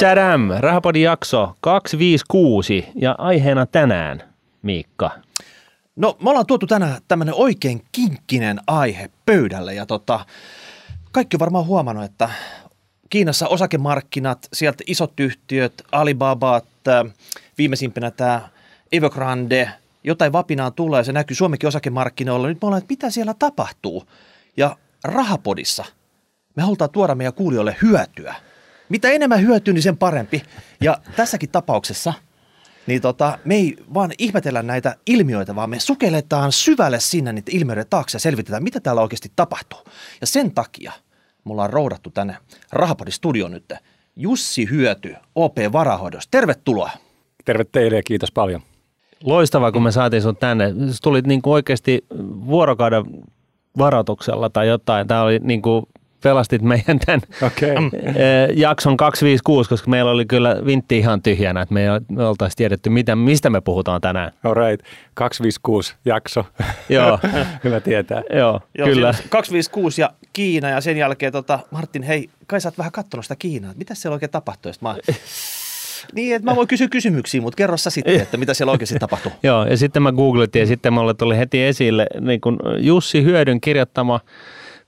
Tadam! Rahapodin jakso 256 ja aiheena tänään, Miikka. No me ollaan tuotu tänään tämmöinen oikein kinkkinen aihe pöydälle ja tota, kaikki on varmaan huomannut, että Kiinassa osakemarkkinat, sieltä isot yhtiöt, Alibabat, äh, viimeisimpänä tämä Evergrande, jotain vapinaan tulee, se näkyy Suomenkin osakemarkkinoilla. Nyt me ollaan, että mitä siellä tapahtuu. Ja rahapodissa me halutaan tuoda meidän kuulijoille hyötyä. Mitä enemmän hyötyä, niin sen parempi. Ja tässäkin tapauksessa niin tota, me ei vaan ihmetellä näitä ilmiöitä, vaan me sukelletaan syvälle sinne niitä ilmiöiden taakse ja selvitetään, mitä täällä oikeasti tapahtuu. Ja sen takia me ollaan roudattu tänne Rahapodin studio nyt Jussi Hyöty OP Varahoidosta. Tervetuloa. Terve teille ja kiitos paljon. Loistavaa, kun me saatiin sun tänne. Sä tulit niin kuin oikeasti vuorokauden varoituksella tai jotain. Tämä oli niin kuin pelastit meidän tämän Okei. Okay. jakson 256, koska meillä oli kyllä vintti ihan tyhjänä, että me ei me oltaisi tiedetty, mitä, mistä me puhutaan tänään. All right. 256 jakso. Joo. Hyvä tietää. Joo, Joo, kyllä. siinä 256 ja Kiina ja sen jälkeen tota, Martin, hei, kai sä oot vähän katsonut sitä Kiinaa. Mitä siellä oikein tapahtuu? Sitten Mä... niin, että mä voin kysyä kysymyksiä, mutta kerro sä sitten, että mitä siellä oikeasti tapahtuu. Joo, ja sitten mä googletin ja sitten mulle tuli heti esille niin kun Jussi Hyödyn kirjoittama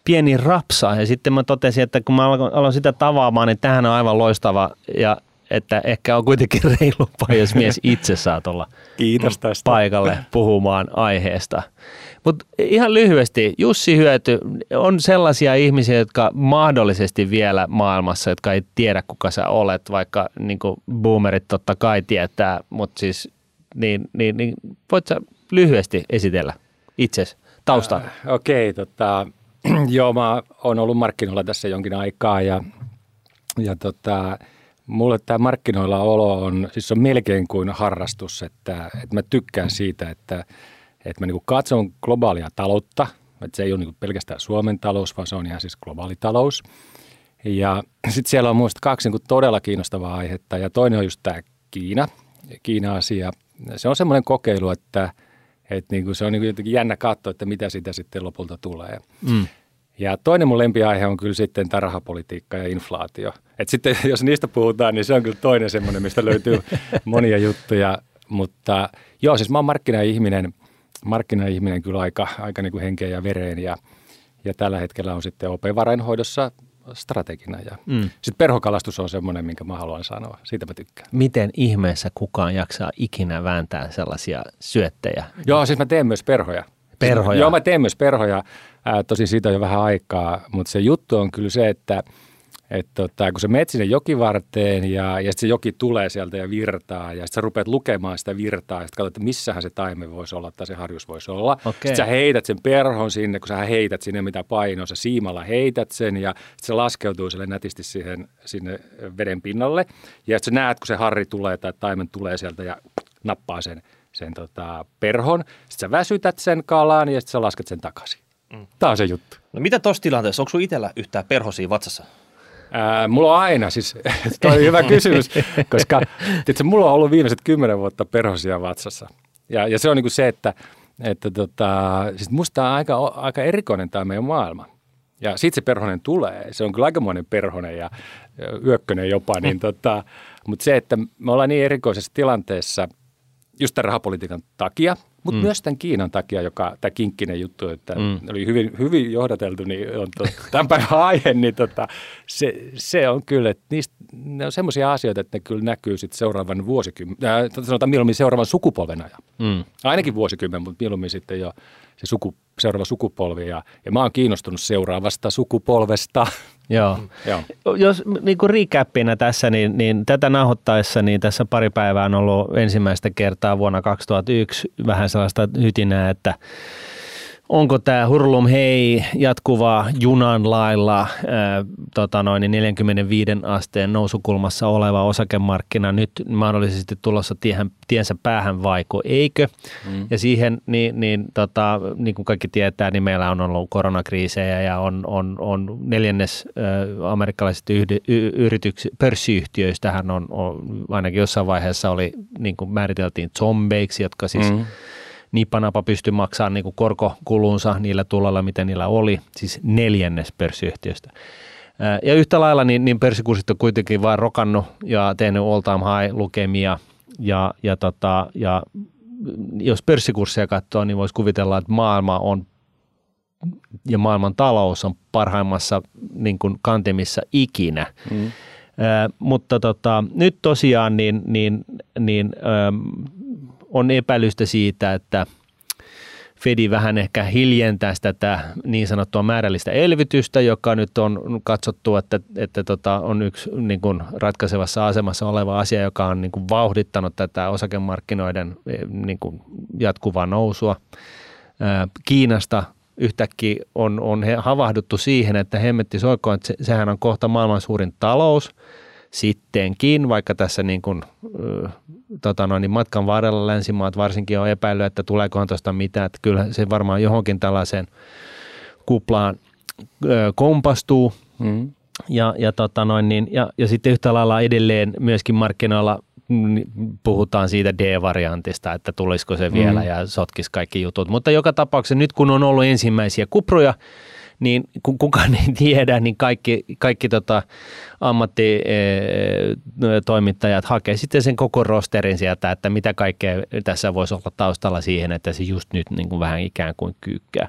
pieni rapsa. Ja sitten mä totesin, että kun mä aloin, aloin sitä tavaamaan, niin tähän on aivan loistava ja että ehkä on kuitenkin reilumpaa, jos mies itse saa tulla Kiitos tästä. paikalle puhumaan aiheesta. Mutta ihan lyhyesti, Jussi Hyöty on sellaisia ihmisiä, jotka mahdollisesti vielä maailmassa, jotka ei tiedä kuka sä olet, vaikka niin boomerit totta kai tietää, mutta siis niin, niin, niin voit sä lyhyesti esitellä itsesi taustan? Äh, Okei, okay, tota, joo, mä oon ollut markkinoilla tässä jonkin aikaa ja, ja tota, mulle tämä markkinoilla olo on, siis on melkein kuin harrastus, että, että mä tykkään siitä, että, että mä niinku katson globaalia taloutta, että se ei ole niinku pelkästään Suomen talous, vaan se on ihan siis globaali talous. Ja sitten siellä on muista kaksi niinku todella kiinnostavaa aihetta ja toinen on just tämä Kiina, Kiina-asia. Se on semmoinen kokeilu, että, että niinku se on niinku jotenkin jännä katsoa, että mitä siitä sitten lopulta tulee. Mm. Ja toinen mun lempiaihe on kyllä sitten tämä rahapolitiikka ja inflaatio. Et sitten jos niistä puhutaan, niin se on kyllä toinen semmoinen, mistä löytyy monia juttuja. Mutta joo, siis mä oon markkinaihminen, markkinaihminen kyllä aika, aika niin kuin henkeen ja vereen ja, ja tällä hetkellä on sitten OP-varainhoidossa strategina. Ja Mm. Sitten perhokalastus on semmoinen, minkä mä haluan sanoa. Siitä mä tykkään. Miten ihmeessä kukaan jaksaa ikinä vääntää sellaisia syöttejä? Joo, siis mä teen myös perhoja. Perhoja? Joo, mä teen myös perhoja. Ää, tosi siitä on jo vähän aikaa, mutta se juttu on kyllä se, että et tota, kun sä menet sinne jokivarteen ja, ja sitten se joki tulee sieltä ja virtaa ja sitten sä rupeat lukemaan sitä virtaa ja sitten katsot, että missähän se taime voisi olla tai se harjus voisi olla. Okei. Sitten sä heität sen perhon sinne, kun sä heität sinne mitä painoa, sä siimalla heität sen ja sitten se laskeutuu sille nätisti siihen, sinne veden pinnalle. Ja sitten sä näet, kun se harri tulee tai taimen tulee sieltä ja nappaa sen, sen tota, perhon. Sitten sä väsytät sen kalan ja sitten sä lasket sen takaisin. Mm. Tämä on se juttu. No mitä tossa tilanteessa? Onko sun itsellä yhtään perhosia vatsassa? Ää, mulla on aina, siis toi on hyvä kysymys, koska tiedätkö, mulla on ollut viimeiset kymmenen vuotta perhosia vatsassa. Ja, ja se on niin kuin se, että, että tota, siis musta on aika, aika erikoinen tämä meidän maailma. Ja siitä se perhonen tulee. Se on kyllä aikamoinen perhonen ja ja yökkönen jopa. Niin tota, mutta se, että me ollaan niin erikoisessa tilanteessa just tämän rahapolitiikan takia, mutta mm. myös tämän Kiinan takia, joka tämä kinkkinen juttu, että Mm. oli hyvin, hyvin johdateltu, niin on tot, tämän päivän aihe, niin tota, se, se on kyllä, että niistä, ne on semmoisia asioita, että ne kyllä näkyy sitten seuraavan vuosikymmenen, äh, sanotaan mieluummin seuraavan sukupolven ajan. Mm. Ainakin vuosikymmen, mutta mieluummin sitten jo se suku, seuraava sukupolvi. Ja, ja mä oon kiinnostunut seuraavasta sukupolvesta. Joo. Joo. Jos niin kuin recappina tässä, niin, niin tätä nauhoittaessa, niin tässä pari päivää on ollut ensimmäistä kertaa vuonna 2001 vähän sellaista hytinää, että onko tämä hurlum hei jatkuva junan lailla ää, tota noin, niin 45 asteen nousukulmassa oleva osakemarkkina nyt mahdollisesti tulossa tiehän, tiensä päähän vaiko eikö? Mm. Ja siihen, niin, niin, tota, niin kuin kaikki tietää, niin meillä on ollut koronakriisejä ja on, on, on neljännes ä, amerikkalaisista yhdy, y, yrityks, pörssiyhtiöistähän on, on, ainakin jossain vaiheessa oli, niin kuin määriteltiin zombeiksi, jotka siis mm nipanapa pystyi maksamaan niin kuin korkokulunsa niillä tuloilla, mitä niillä oli, siis neljännes pörssiyhtiöstä. Ja yhtä lailla niin, niin pörssikurssit on kuitenkin vain rokannut ja tehnyt all time high lukemia ja, ja, tota, ja jos pörssikursseja katsoo, niin voisi kuvitella, että maailma on ja maailman talous on parhaimmassa niin kuin kantimissa ikinä. Mm. Äh, mutta tota, nyt tosiaan niin, niin, niin, ähm, on epäilystä siitä, että Fedi vähän ehkä hiljentäisi tätä niin sanottua määrällistä elvytystä, joka nyt on katsottu, että, että tota, on yksi niin kuin ratkaisevassa asemassa oleva asia, joka on niin kuin vauhdittanut tätä osakemarkkinoiden niin kuin jatkuvaa nousua. Kiinasta yhtäkkiä on, on havahduttu siihen, että hemmetti soikoon, että se, sehän on kohta maailman suurin talous sittenkin, vaikka tässä niin kuin, tota noin, niin matkan varrella länsimaat varsinkin on epäillyt, että tuleekohan tuosta mitään, että kyllä se varmaan johonkin tällaiseen kuplaan kompastuu. Mm. Ja, ja, tota noin, niin, ja, ja sitten yhtä lailla edelleen myöskin markkinoilla puhutaan siitä D-variantista, että tulisiko se vielä mm. ja sotkisi kaikki jutut. Mutta joka tapauksessa nyt kun on ollut ensimmäisiä kupruja, niin kun kukaan ei tiedä, niin kaikki, kaikki tota ammattitoimittajat hakee sitten sen koko rosterin sieltä, että mitä kaikkea tässä voisi olla taustalla siihen, että se just nyt niin kuin vähän ikään kuin kyykkää.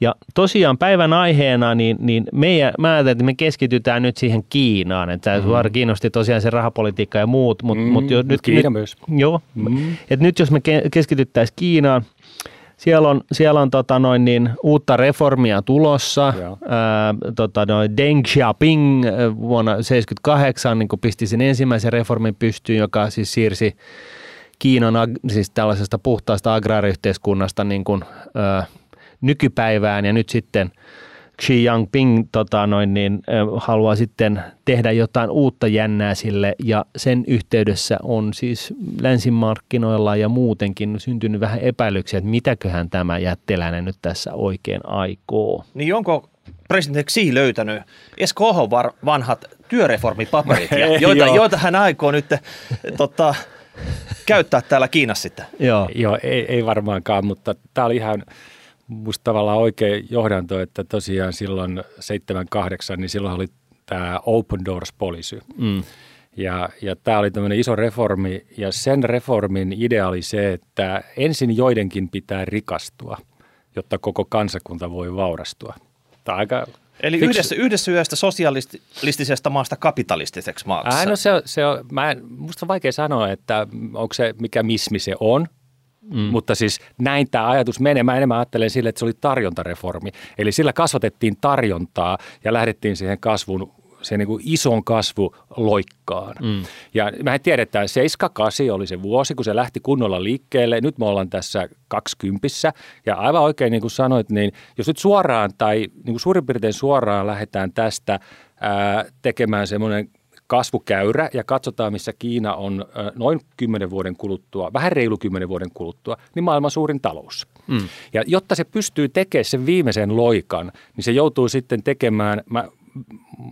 Ja tosiaan päivän aiheena, niin, niin meidän, mä ajattelin, että me keskitytään nyt siihen Kiinaan. Että mm. kiinnosti tosiaan se rahapolitiikka ja muut. Mutta mm, mut jo, nyt, Kiina nyt, myös. Joo, mm. et nyt jos me keskityttäisiin Kiinaan, siellä on, siellä on tota noin niin, uutta reformia tulossa. Ää, tota noin Deng Xiaoping vuonna 1978 niin pisti sen ensimmäisen reformin pystyyn, joka siis siirsi Kiinan siis tällaisesta puhtaasta agraariyhteiskunnasta niin kuin, ää, nykypäivään ja nyt sitten Xi Jinping tota noin, niin, haluaa sitten tehdä jotain uutta jännää sille ja sen yhteydessä on siis länsimarkkinoilla ja muutenkin syntynyt vähän epäilyksiä, että mitäköhän tämä jättiläinen nyt tässä oikein aikoo. Niin onko presidentti Xi löytänyt SKH vanhat työreformipaperit, ja joita, joita hän aikoo nyt tota, käyttää täällä Kiinassa sitten? Joo, Joo ei, ei varmaankaan, mutta tämä oli ihan musta tavallaan oikein johdanto, että tosiaan silloin 7-8, niin silloin oli tämä Open Doors Policy. Mm. Ja, ja tämä oli tämmöinen iso reformi, ja sen reformin idea oli se, että ensin joidenkin pitää rikastua, jotta koko kansakunta voi vaurastua. Tämä aika Eli Fiks... yhdessä, yhdessä yöstä sosialistisesta maasta kapitalistiseksi maaksi. Ää, no se, se on, mä en, musta on vaikea sanoa, että onko se, mikä mismi se on, Mm. Mutta siis näin tämä ajatus menee. Mä enemmän ajattelen sille, että se oli tarjontareformi. Eli sillä kasvatettiin tarjontaa ja lähdettiin siihen kasvun se niin kuin ison kasvuloikkaan. Mm. Ja mehän tiedetään, 78 oli se vuosi, kun se lähti kunnolla liikkeelle. Nyt me ollaan tässä kaksikympissä. Ja aivan oikein niin kuin sanoit, niin jos nyt suoraan tai niin kuin suurin piirtein suoraan lähdetään tästä ää, tekemään semmoinen kasvukäyrä ja katsotaan, missä Kiina on noin 10 vuoden kuluttua, vähän reilu 10 vuoden kuluttua, niin maailman suurin talous. Mm. Ja jotta se pystyy tekemään sen viimeisen loikan, niin se joutuu sitten tekemään, mä,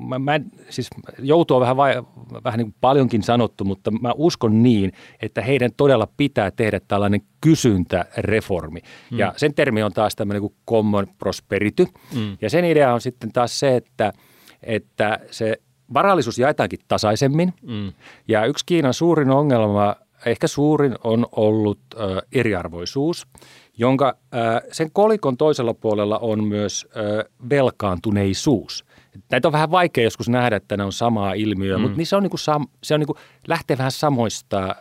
mä, mä siis joutuu vähän, vai, vähän niin kuin paljonkin sanottu, mutta mä uskon niin, että heidän todella pitää tehdä tällainen kysyntäreformi. Mm. Ja sen termi on taas tämmöinen kuin common prosperity. Mm. Ja sen idea on sitten taas se, että, että se varallisuus jaetaankin tasaisemmin. Mm. Ja yksi Kiinan suurin ongelma, ehkä suurin, on ollut ö, eriarvoisuus, jonka ö, sen kolikon toisella puolella on myös ö, velkaantuneisuus. Näitä on vähän vaikea joskus nähdä, että ne on samaa ilmiöä, mm. mutta niin se, on niinku sam, se on niinku, lähtee vähän samoista ö,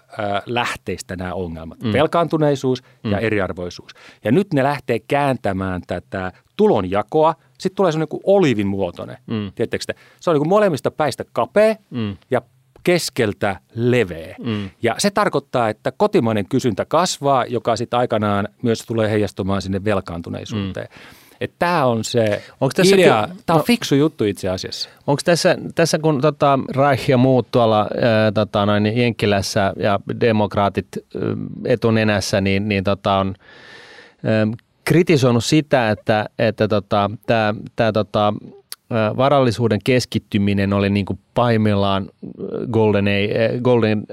lähteistä nämä ongelmat. Mm. Velkaantuneisuus mm. ja eriarvoisuus. Ja nyt ne lähtee kääntämään tätä tulonjakoa. Sitten tulee semmoinen kuin olivin muotoinen. Mm. Se on niin kuin molemmista päistä kapea mm. ja keskeltä leveä. Mm. Ja se tarkoittaa, että kotimainen kysyntä kasvaa, joka sitten aikanaan myös tulee heijastumaan sinne velkaantuneisuuteen. Mm. Että tämä on se Onko tässä idea, kun, tämä on no, fiksu juttu itse asiassa. Onko tässä, tässä kun tota, Reich ja muut tuolla ää, tota, noin Jenkkilässä ja demokraatit ää, etunenässä, niin, niin tota, on ää, kritisoinut sitä, että, että tota, tämä, tota, varallisuuden keskittyminen oli niin kuin pahimmillaan Golden, golden,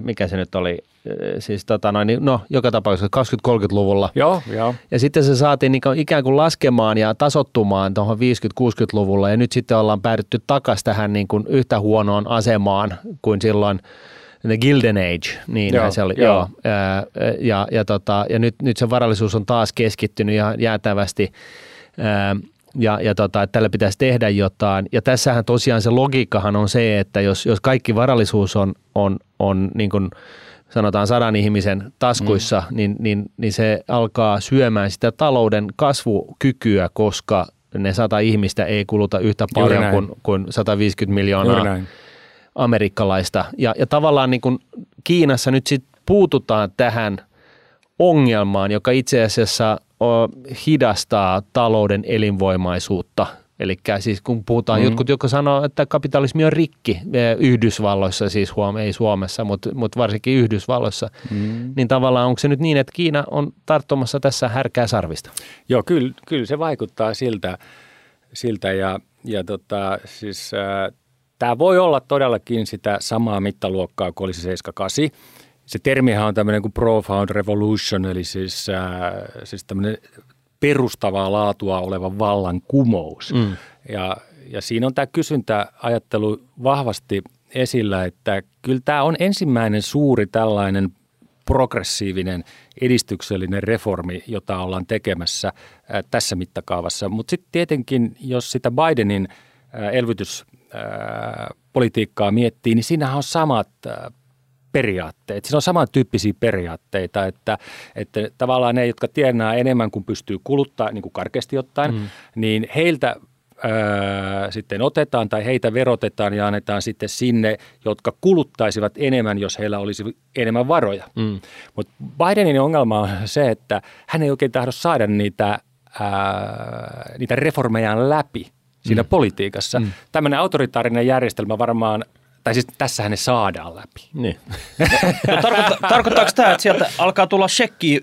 mikä se nyt oli, siis tota noin, niin, no joka tapauksessa 20-30-luvulla. Joo, joo. Ja sitten se saatiin niin ikään kuin laskemaan ja tasottumaan tuohon 50-60-luvulla ja nyt sitten ollaan päädytty takaisin tähän niin kuin yhtä huonoon asemaan kuin silloin The Gilden Age, niin Joo, se oli, joo. joo. Ja, ja, tota, ja nyt, nyt se varallisuus on taas keskittynyt ihan jäätävästi ää, ja, ja tota, että tällä pitäisi tehdä jotain. Ja tässähän tosiaan se logiikkahan on se, että jos, jos kaikki varallisuus on, on, on niin kuin sanotaan sadan ihmisen taskuissa, mm. niin, niin, niin se alkaa syömään sitä talouden kasvukykyä, koska ne sata ihmistä ei kuluta yhtä Juuri paljon näin. kuin, kuin 150 Juuri miljoonaa näin. Amerikkalaista. Ja, ja tavallaan niin kuin Kiinassa nyt sit puututaan tähän ongelmaan, joka itse asiassa hidastaa talouden elinvoimaisuutta. Eli siis kun puhutaan, mm. jotkut, jotka sanoo, että kapitalismi on rikki eh, Yhdysvalloissa, siis huom, ei Suomessa, mutta, mutta varsinkin Yhdysvalloissa, mm. niin tavallaan onko se nyt niin, että Kiina on tarttumassa tässä härkää sarvista? Joo, kyllä, kyllä se vaikuttaa siltä, siltä ja, ja tota, siis, äh, tämä voi olla todellakin sitä samaa mittaluokkaa kuin oli se 78. Se termihän on tämmöinen kuin profound revolution, eli siis, äh, siis tämmöinen perustavaa laatua oleva vallankumous. Mm. Ja, ja siinä on tämä kysyntäajattelu vahvasti esillä, että kyllä tämä on ensimmäinen suuri tällainen progressiivinen edistyksellinen reformi, jota ollaan tekemässä ää, tässä mittakaavassa. Mutta sitten tietenkin, jos sitä Bidenin ää, elvytyspolitiikkaa miettii, niin siinähän on samat ää, periaatteet. Siinä on samantyyppisiä periaatteita, että, että tavallaan ne, jotka tienaa enemmän kuin pystyy kuluttaa, niin kuin karkeasti ottaen, mm. niin heiltä Öö, sitten otetaan tai heitä verotetaan ja annetaan sitten sinne, jotka kuluttaisivat enemmän, jos heillä olisi enemmän varoja. Mm. Mutta Bidenin ongelma on se, että hän ei oikein tahdo saada niitä, ää, niitä reformejaan läpi siinä mm. politiikassa. Mm. Tämmöinen autoritaarinen järjestelmä varmaan tai siis tässähän ne saadaan läpi. Niin. No, tarkoittaa, tarkoittaako tämä, että sieltä alkaa tulla shekki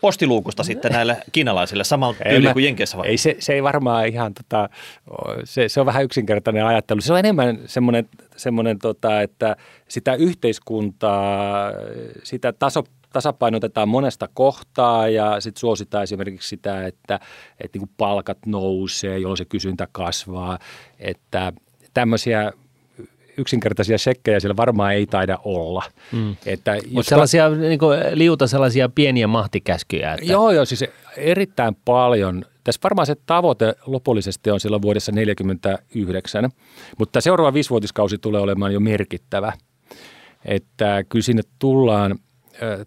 postiluukusta sitten näille kiinalaisille samalla tyyli kuin Jenkeissä vai? Ei, se, se ei varmaan ihan, tota, se, se on vähän yksinkertainen ajattelu. Se on enemmän semmoinen, semmoinen tota, että sitä yhteiskuntaa, sitä taso, tasapainotetaan monesta kohtaa ja sitten suositaan esimerkiksi sitä, että, että niin palkat nousee, jolloin se kysyntä kasvaa, että tämmöisiä yksinkertaisia shekkejä siellä varmaan ei taida olla. Mm. Että Mutta sellaisia niin kuin, liuta sellaisia pieniä mahtikäskyjä. Että... Joo, joo, siis erittäin paljon. Tässä varmaan se tavoite lopullisesti on silloin vuodessa 1949, mutta seuraava viisivuotiskausi tulee olemaan jo merkittävä. Että kyllä sinne tullaan,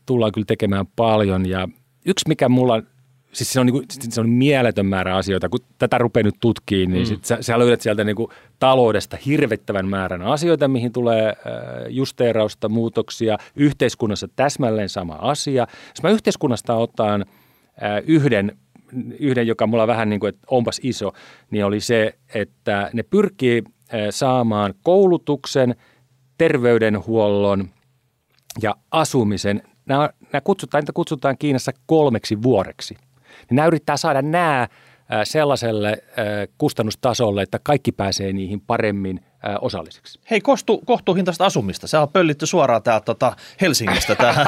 tullaan kyllä tekemään paljon ja yksi mikä mulla siis se on, niin kuin, se on mieletön määrä asioita. Kun tätä rupeaa nyt tutkimaan, niin mm. sit sä, sä löydät sieltä niin kuin taloudesta hirvittävän määrän asioita, mihin tulee äh, justeerausta, muutoksia. Yhteiskunnassa täsmälleen sama asia. Jos mä yhteiskunnasta otan äh, yhden, yhden, joka mulla vähän niin kuin, että onpas iso, niin oli se, että ne pyrkii äh, saamaan koulutuksen, terveydenhuollon ja asumisen. Nämä, nämä kutsutaan, niitä kutsutaan Kiinassa kolmeksi vuoreksi niin nämä yrittää saada nämä sellaiselle kustannustasolle, että kaikki pääsee niihin paremmin osallisiksi. Hei, kostu, kohtuuhintaista asumista. Se on pöllitty suoraan täältä tota Helsingistä. Tähän.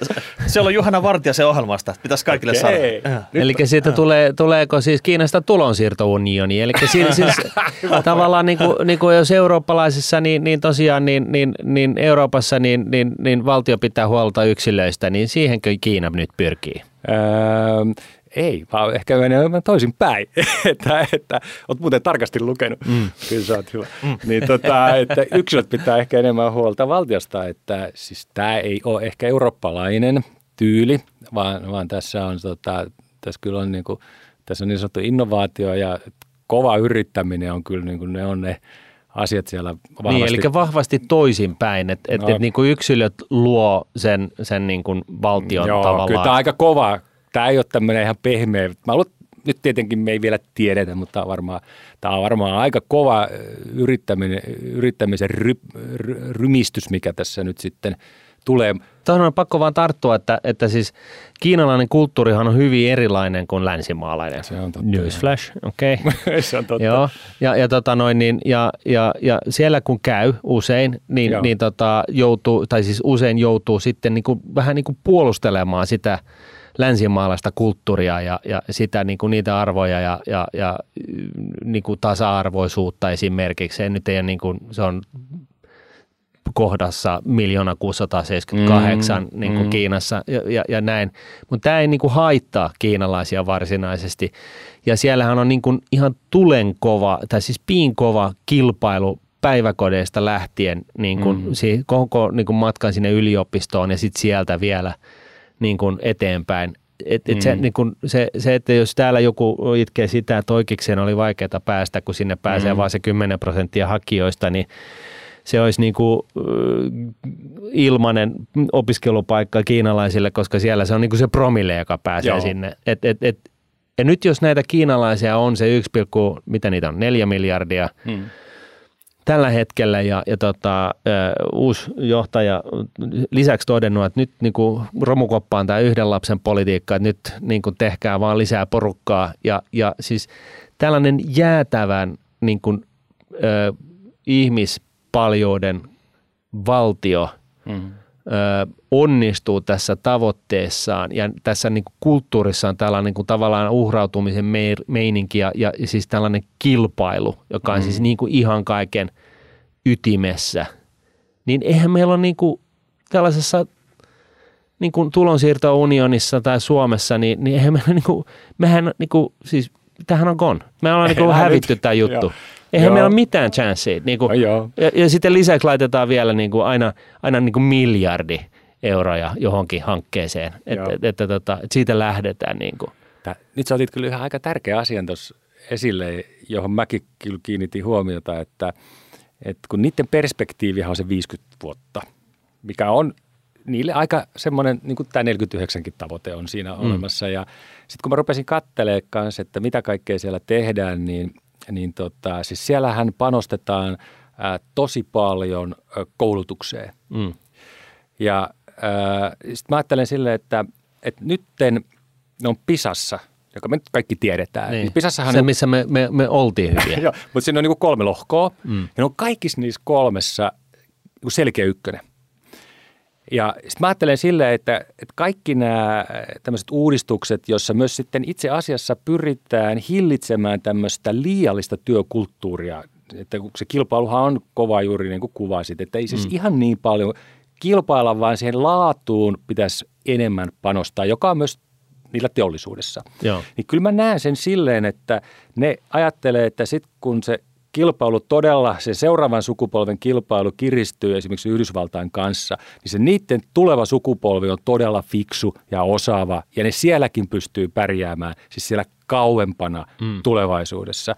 Siellä on Juhana Vartija se ohjelmasta. Pitäisi kaikille Okei. saada. Nyt, Eli siitä tulee, tuleeko siis Kiinasta tulonsiirtounioni? Eli siis, siis tavallaan niin kuin, niin kuin jos eurooppalaisissa, niin, niin tosiaan niin, niin, niin Euroopassa niin, niin, niin valtio pitää huolta yksilöistä, niin siihenkö Kiina nyt pyrkii? Öö, ei, vaan ehkä enemmän toisin päin. että, että olet muuten tarkasti lukenut. Mm. Kyllä sä oot hyvä. Mm. Niin, tota, että yksilöt pitää ehkä enemmän huolta valtiosta, että siis tämä ei ole ehkä eurooppalainen tyyli, vaan, vaan tässä on, tota, tässä kyllä on niin kuin, tässä on niin sanottu innovaatio ja kova yrittäminen on kyllä niin kuin ne on ne asiat siellä vahvasti. Niin, eli vahvasti toisinpäin, että et, No. et, niin kuin yksilöt luo sen, sen niin kuin valtion Joo, tavallaan. kyllä tämä on aika kova. Tämä ei ole tämmöinen ihan pehmeä. Mä luulen, nyt tietenkin me ei vielä tiedetä, mutta tämä on varmaan, tämä on varmaan aika kova yrittäminen, yrittämisen ry, ry, rymistys, mikä tässä nyt sitten tulee Tuohon on pakko vaan tarttua, että, että siis kiinalainen kulttuurihan on hyvin erilainen kuin länsimaalainen. Se on totta. Newsflash, okei. Okay. se on totta. Joo, ja, ja, tota noin, niin, ja, ja, ja, siellä kun käy usein, niin, niin tota, joutuu, tai siis usein joutuu sitten niin kuin, vähän niin kuin puolustelemaan sitä länsimaalaista kulttuuria ja, ja sitä niin kuin niitä arvoja ja, ja, ja niin kuin tasa-arvoisuutta esimerkiksi. Se nyt ei ole niin kuin, se on kohdassa miljoona 678 mm, niin kuin mm. Kiinassa ja, ja, ja näin. Mutta tämä ei niin kuin haittaa kiinalaisia varsinaisesti. Ja siellähän on niin kuin ihan tulenkova, tai siis piinkova kilpailu päiväkodeista lähtien niin kuin, mm. si, koko niin kuin matkan sinne yliopistoon ja sitten sieltä vielä niin kuin eteenpäin. Et, et mm. se, niin kun se, se, että jos täällä joku itkee sitä, että oikeikseen oli vaikeaa päästä, kun sinne pääsee mm. vain se 10 prosenttia hakijoista, niin se olisi niin kuin ilmainen opiskelupaikka kiinalaisille, koska siellä se on niin kuin se promille, joka pääsee Joo. sinne. Et, et, et, ja nyt jos näitä kiinalaisia on se 1, mitä niitä on, 4 miljardia hmm. Tällä hetkellä ja, ja tota, uusi johtaja lisäksi todennut, että nyt niin kuin romukoppaan tämä yhden lapsen politiikka, että nyt niin kuin tehkää vaan lisää porukkaa ja, ja siis tällainen jäätävän niin kuin, uh, ihmis paljouden valtio mm. Onnistuu tässä tavoitteessaan ja tässä niin kuin kulttuurissa on tällainen niin kuin tavallaan uhrautumisen meininki ja, ja siis tällainen kilpailu, joka on mm. siis niin kuin ihan kaiken ytimessä, niin eihän meillä ole niin kuin tällaisessa niin kuin tulonsiirtounionissa tai Suomessa, niin, niin eihän meillä niin kuin, mehän niin kuin, siis tähän on gone. Me ollaan niin kuin hävitty tämä juttu. Eihän Joo. meillä ole mitään chanceja. Niin kuin, no, ja, ja sitten lisäksi laitetaan vielä niin kuin aina, aina niin kuin miljardi euroja johonkin hankkeeseen, että et, et, et, et, et siitä lähdetään. Niin kuin. Tää, nyt sä otit kyllä ihan aika tärkeä asian tuossa esille, johon mäkin kyllä kiinnitin huomiota, että, että kun niiden perspektiivihan on se 50 vuotta, mikä on niille aika semmoinen, niin kuin tämä 49 tavoite on siinä mm. olemassa. Ja sitten kun mä rupesin katselemaan kanssa, että mitä kaikkea siellä tehdään, niin niin tota, siis siellähän panostetaan ää, tosi paljon ä, koulutukseen. Mm. Ja sitten mä ajattelen silleen, että, että nytten ne on Pisassa, joka me nyt kaikki tiedetään. Niin. niin Pisassahan Se, on, missä me, me, me oltiin hyviä. Joo, mutta siinä on niin kolme lohkoa. Mm. Ja ne on kaikissa niissä kolmessa niin selkeä ykkönen. Ja sitten mä ajattelen silleen, että, että kaikki nämä tämmöiset uudistukset, joissa myös sitten itse asiassa pyritään hillitsemään tämmöistä liiallista työkulttuuria, että se kilpailuhan on kova juuri niin kuin kuvasit, että ei siis mm. ihan niin paljon kilpailla, vaan siihen laatuun pitäisi enemmän panostaa, joka on myös niillä teollisuudessa. Joo. Niin kyllä mä näen sen silleen, että ne ajattelee, että sitten kun se kilpailu todella, se seuraavan sukupolven kilpailu kiristyy esimerkiksi Yhdysvaltain kanssa, niin se niiden tuleva sukupolvi on todella fiksu ja osaava, ja ne sielläkin pystyy pärjäämään, siis siellä kauempana mm. tulevaisuudessa.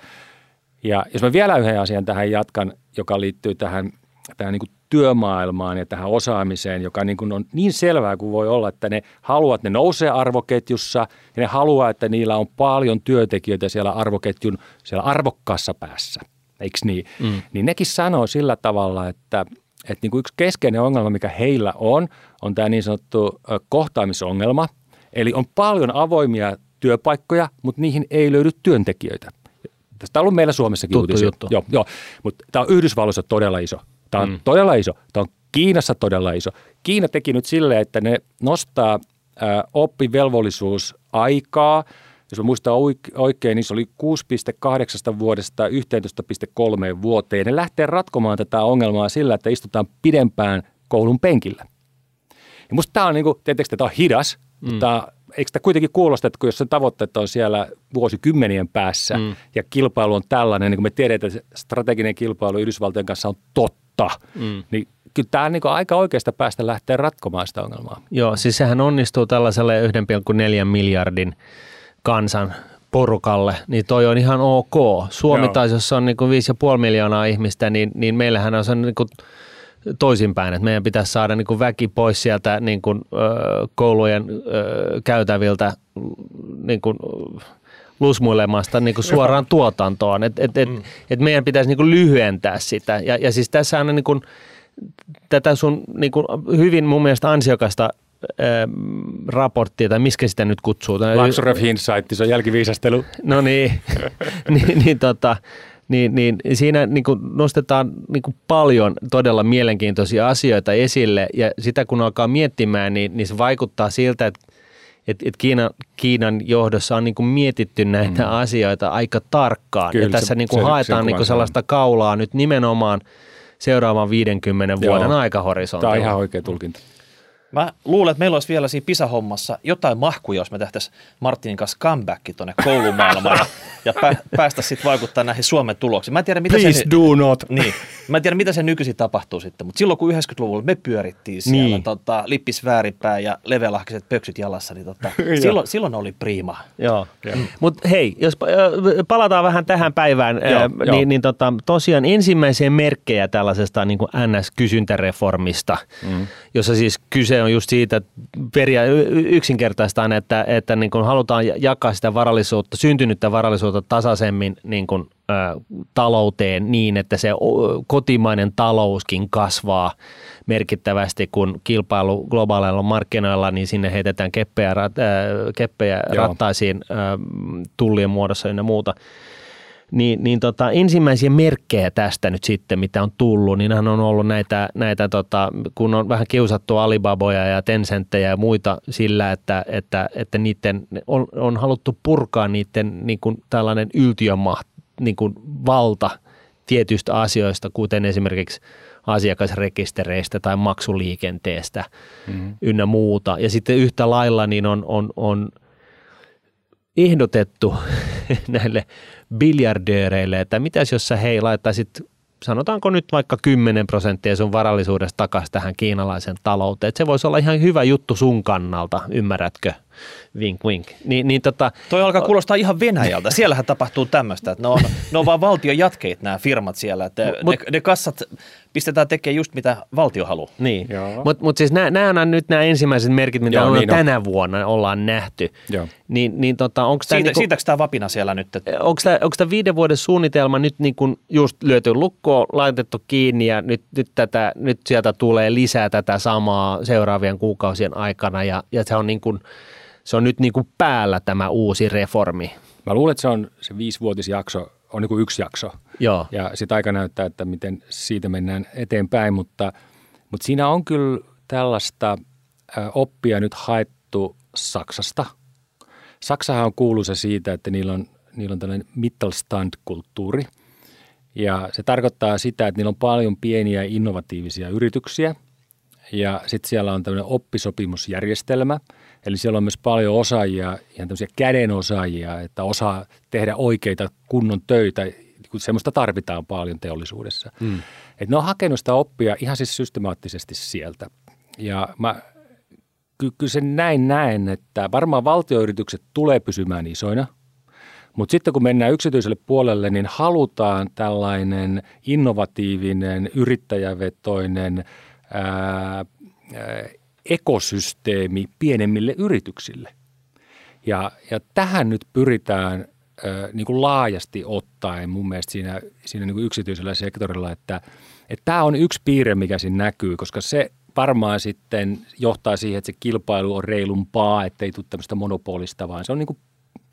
Ja jos mä vielä yhden asian tähän jatkan, joka liittyy tähän, tähän niin kuin työmaailmaan ja tähän osaamiseen, joka niin kuin on niin selvää kuin voi olla, että ne haluaa, että ne nousee arvoketjussa ja ne haluaa, että niillä on paljon työntekijöitä siellä arvoketjun siellä arvokkaassa päässä eikö niin? Mm. Niin nekin sanoo sillä tavalla, että, että niin kuin yksi keskeinen ongelma, mikä heillä on, on tämä niin sanottu kohtaamisongelma. Eli on paljon avoimia työpaikkoja, mutta niihin ei löydy työntekijöitä. Tästä on ollut meillä Suomessakin Tuttu uutisia. Juttu. Joo, joo, mutta tämä on Yhdysvalloissa todella iso. Tämä on mm. todella iso. Tämä on Kiinassa todella iso. Kiina teki nyt silleen, että ne nostaa oppivelvollisuusaikaa – jos mä muistan oikein, niin se oli 6,8 vuodesta 11,3 vuoteen. Ne lähtee ratkomaan tätä ongelmaa sillä, että istutaan pidempään koulun penkillä. Ja musta tämä on, niin kuin, tietysti tämä on hidas, mm. mutta eikö tämä kuitenkin kuulosta, että kun jos sen tavoitteet on siellä vuosikymmenien päässä mm. ja kilpailu on tällainen, niin kuin me tiedetään, että strateginen kilpailu Yhdysvaltojen kanssa on totta, mm. niin kyllä tämä niin aika oikeasta päästä lähtee ratkomaan sitä ongelmaa. Joo, siis sehän onnistuu tällaiselle 1,4 miljardin kansan porukalle, niin toi on ihan ok. Suomi Joo. taas, jos on niin kuin 5,5 miljoonaa ihmistä, niin, niin meillähän on se niin kuin toisinpäin, että meidän pitäisi saada niin kuin väki pois sieltä niin kuin, ö, koulujen ö, käytäviltä niin kuin, lusmuilemasta niin kuin suoraan tuotantoon. Et, et, et, mm. et meidän pitäisi niin kuin lyhyentää sitä. Ja, ja siis tässä on niin kuin, tätä sun niin kuin, hyvin mun mielestä ansiokasta raporttia, tai miskä sitä nyt kutsuu. Luxury of Insight, se on jälkiviisastelu. No niin, niin, niin, tota, niin, niin siinä niin kuin nostetaan niin kuin paljon todella mielenkiintoisia asioita esille, ja sitä kun alkaa miettimään, niin, niin se vaikuttaa siltä, että että et Kiina, Kiinan johdossa on niin kuin mietitty näitä mm. asioita aika tarkkaan. Kyllä, ja tässä se, niin kuin se, haetaan se, niin kuin sellaista kaulaa nyt nimenomaan seuraavan 50 vuoden Joo. aikahorisontilla. Tämä on ihan oikea tulkinta. Mä luulen, että meillä olisi vielä siinä PISA-hommassa jotain mahkuja, jos me tehtäisiin Martinin kanssa comeback tuonne koulumaailmaan ja, ja pä, päästä sitten vaikuttaa näihin Suomen tuloksiin. Mä en tiedä, mitä Please se, do not. Niin, mä en tiedä, mitä se nykyisin tapahtuu sitten, mutta silloin kun 90-luvulla me pyörittiin siellä niin. tota, lippis väärinpäin ja leveälahkiset pöksyt jalassa, niin tota, silloin, silloin oli prima. Joo, mm. mutta hei, jos palataan vähän tähän päivään, joo, ää, niin, niin tota, tosiaan ensimmäisiä merkkejä tällaisesta niin kuin NS-kysyntäreformista, mm. jossa siis kyse on just siitä peria yksinkertaistaan, että, että niin kuin halutaan jakaa sitä varallisuutta, syntynyttä varallisuutta tasaisemmin niin kuin, ä, talouteen niin, että se kotimainen talouskin kasvaa merkittävästi, kun kilpailu globaaleilla markkinoilla, niin sinne heitetään keppejä, ä, keppejä rattaisiin ä, tullien muodossa ja muuta niin, niin tota, ensimmäisiä merkkejä tästä nyt sitten, mitä on tullut, niin on ollut näitä, näitä tota, kun on vähän kiusattu Alibaboja ja Tencenttejä ja muita sillä, että, että, että niiden on, on haluttu purkaa niiden niin kuin tällainen yltiömaht, niin kuin valta tietyistä asioista, kuten esimerkiksi asiakasrekistereistä tai maksuliikenteestä mm-hmm. ynnä muuta. Ja sitten yhtä lailla niin on, on, on ehdotettu näille biljardööreille, että mitäs jos sä hei laittaisit sanotaanko nyt vaikka 10 prosenttia sun varallisuudesta takaisin tähän kiinalaisen talouteen. Että se voisi olla ihan hyvä juttu sun kannalta, ymmärrätkö? Vink, vink. Ni, niin tota, Toi alkaa kuulostaa ihan Venäjältä. Siellähän tapahtuu tämmöistä, että ne on, ne on vaan valtion jatkeit nämä firmat siellä. Että Mut, ne, ne, kassat pistetään tekemään just mitä valtio haluaa. Niin, mutta mut siis nämä on nyt nämä ensimmäiset merkit, mitä Joo, on niin tänä on. vuonna ollaan nähty. Joo. Niin, niin tota, onko Siitä, niinku, siitäkö tämä vapina siellä nyt? Että... Onko tämä viiden vuoden suunnitelma nyt niin kuin just lyöty lukkoon, laitettu kiinni ja nyt, nyt, tätä, nyt sieltä tulee lisää tätä samaa seuraavien kuukausien aikana ja, ja se on niin kuin – se on nyt niin kuin päällä tämä uusi reformi. Mä luulen, että se on se viisivuotisjakso, on niin kuin yksi jakso. Joo. Ja sitten aika näyttää, että miten siitä mennään eteenpäin, mutta, mutta siinä on kyllä tällaista oppia nyt haettu Saksasta. Saksahan on kuuluisa siitä, että niillä on, niillä on tällainen Mittelstand-kulttuuri. Ja se tarkoittaa sitä, että niillä on paljon pieniä innovatiivisia yrityksiä. Ja sitten siellä on tämmöinen oppisopimusjärjestelmä – Eli siellä on myös paljon osaajia, ihan tämmöisiä kädenosaajia, että osaa tehdä oikeita kunnon töitä, kun semmoista tarvitaan paljon teollisuudessa. Mm. Et ne on hakenut sitä oppia ihan siis systemaattisesti sieltä. Ja mä kyllä sen näin näen, että varmaan valtioyritykset tulee pysymään isoina, mutta sitten kun mennään yksityiselle puolelle, niin halutaan tällainen innovatiivinen, yrittäjävetoinen, ää, ää, ekosysteemi pienemmille yrityksille. Ja, ja tähän nyt pyritään niin kuin laajasti ottaen mun mielestä siinä, siinä niin kuin yksityisellä sektorilla, että, että tämä on yksi piirre, mikä siinä näkyy, koska se varmaan sitten johtaa siihen, että se kilpailu on reilumpaa, ettei tule tämmöistä monopolista, vaan se on niin kuin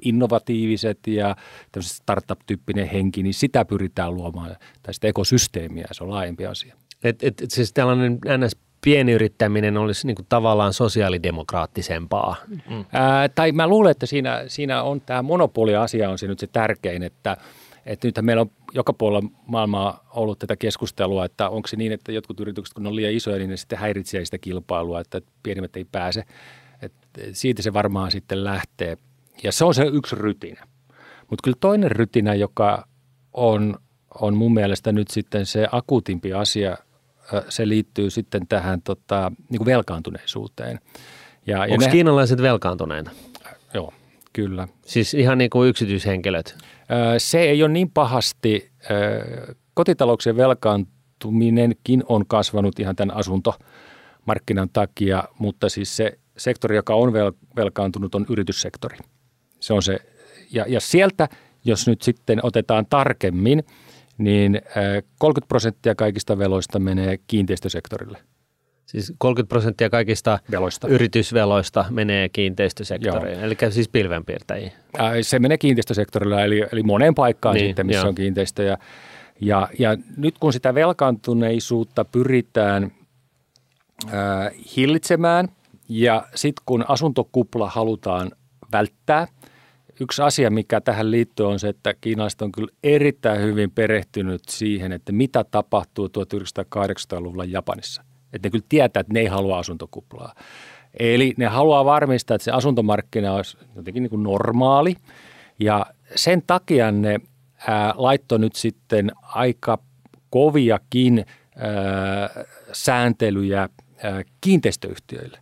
innovatiiviset ja tämmöiset startup-tyyppinen henki, niin sitä pyritään luomaan, tai sitä ekosysteemiä, se on laajempi asia. Et, et, et siis tällainen ns pienyrittäminen olisi niin kuin tavallaan sosiaalidemokraattisempaa? Mm. Ää, tai mä luulen, että siinä, siinä on tämä monopoliasia on se nyt se tärkein, että, että nythän meillä on joka puolella maailmaa ollut tätä keskustelua, että onko se niin, että jotkut yritykset, kun ne on liian isoja, niin ne sitten häiritsee sitä kilpailua, että pienimmät ei pääse. Et siitä se varmaan sitten lähtee. Ja se on se yksi rytinä. Mutta kyllä toinen rytinä, joka on, on mun mielestä nyt sitten se akuutimpi asia – se liittyy sitten tähän tota, niin kuin velkaantuneisuuteen. Ja, Onko ne, kiinalaiset velkaantuneita? Joo, kyllä. Siis ihan niin kuin yksityishenkilöt? Se ei ole niin pahasti. Kotitalouksien velkaantuminenkin on kasvanut ihan tämän asuntomarkkinan takia, mutta siis se sektori, joka on velkaantunut, on yrityssektori. Se on se. Ja, ja sieltä, jos nyt sitten otetaan tarkemmin – niin 30 prosenttia kaikista veloista menee kiinteistösektorille. Siis 30 prosenttia kaikista veloista. yritysveloista menee kiinteistösektoriin, eli siis pilvenpiirtäjiin. Se menee kiinteistösektorilla, eli, eli moneen paikkaan niin, sitten, missä joo. on kiinteistöjä. Ja, ja nyt kun sitä velkaantuneisuutta pyritään äh, hillitsemään ja sitten kun asuntokupla halutaan välttää, yksi asia, mikä tähän liittyy on se, että kiinalaiset on kyllä erittäin hyvin perehtynyt siihen, että mitä tapahtuu 1980-luvulla Japanissa. Että ne kyllä tietää, että ne ei halua asuntokuplaa. Eli ne haluaa varmistaa, että se asuntomarkkina olisi jotenkin niin kuin normaali. Ja sen takia ne ää, laittoi nyt sitten aika koviakin ää, sääntelyjä ää, kiinteistöyhtiöille.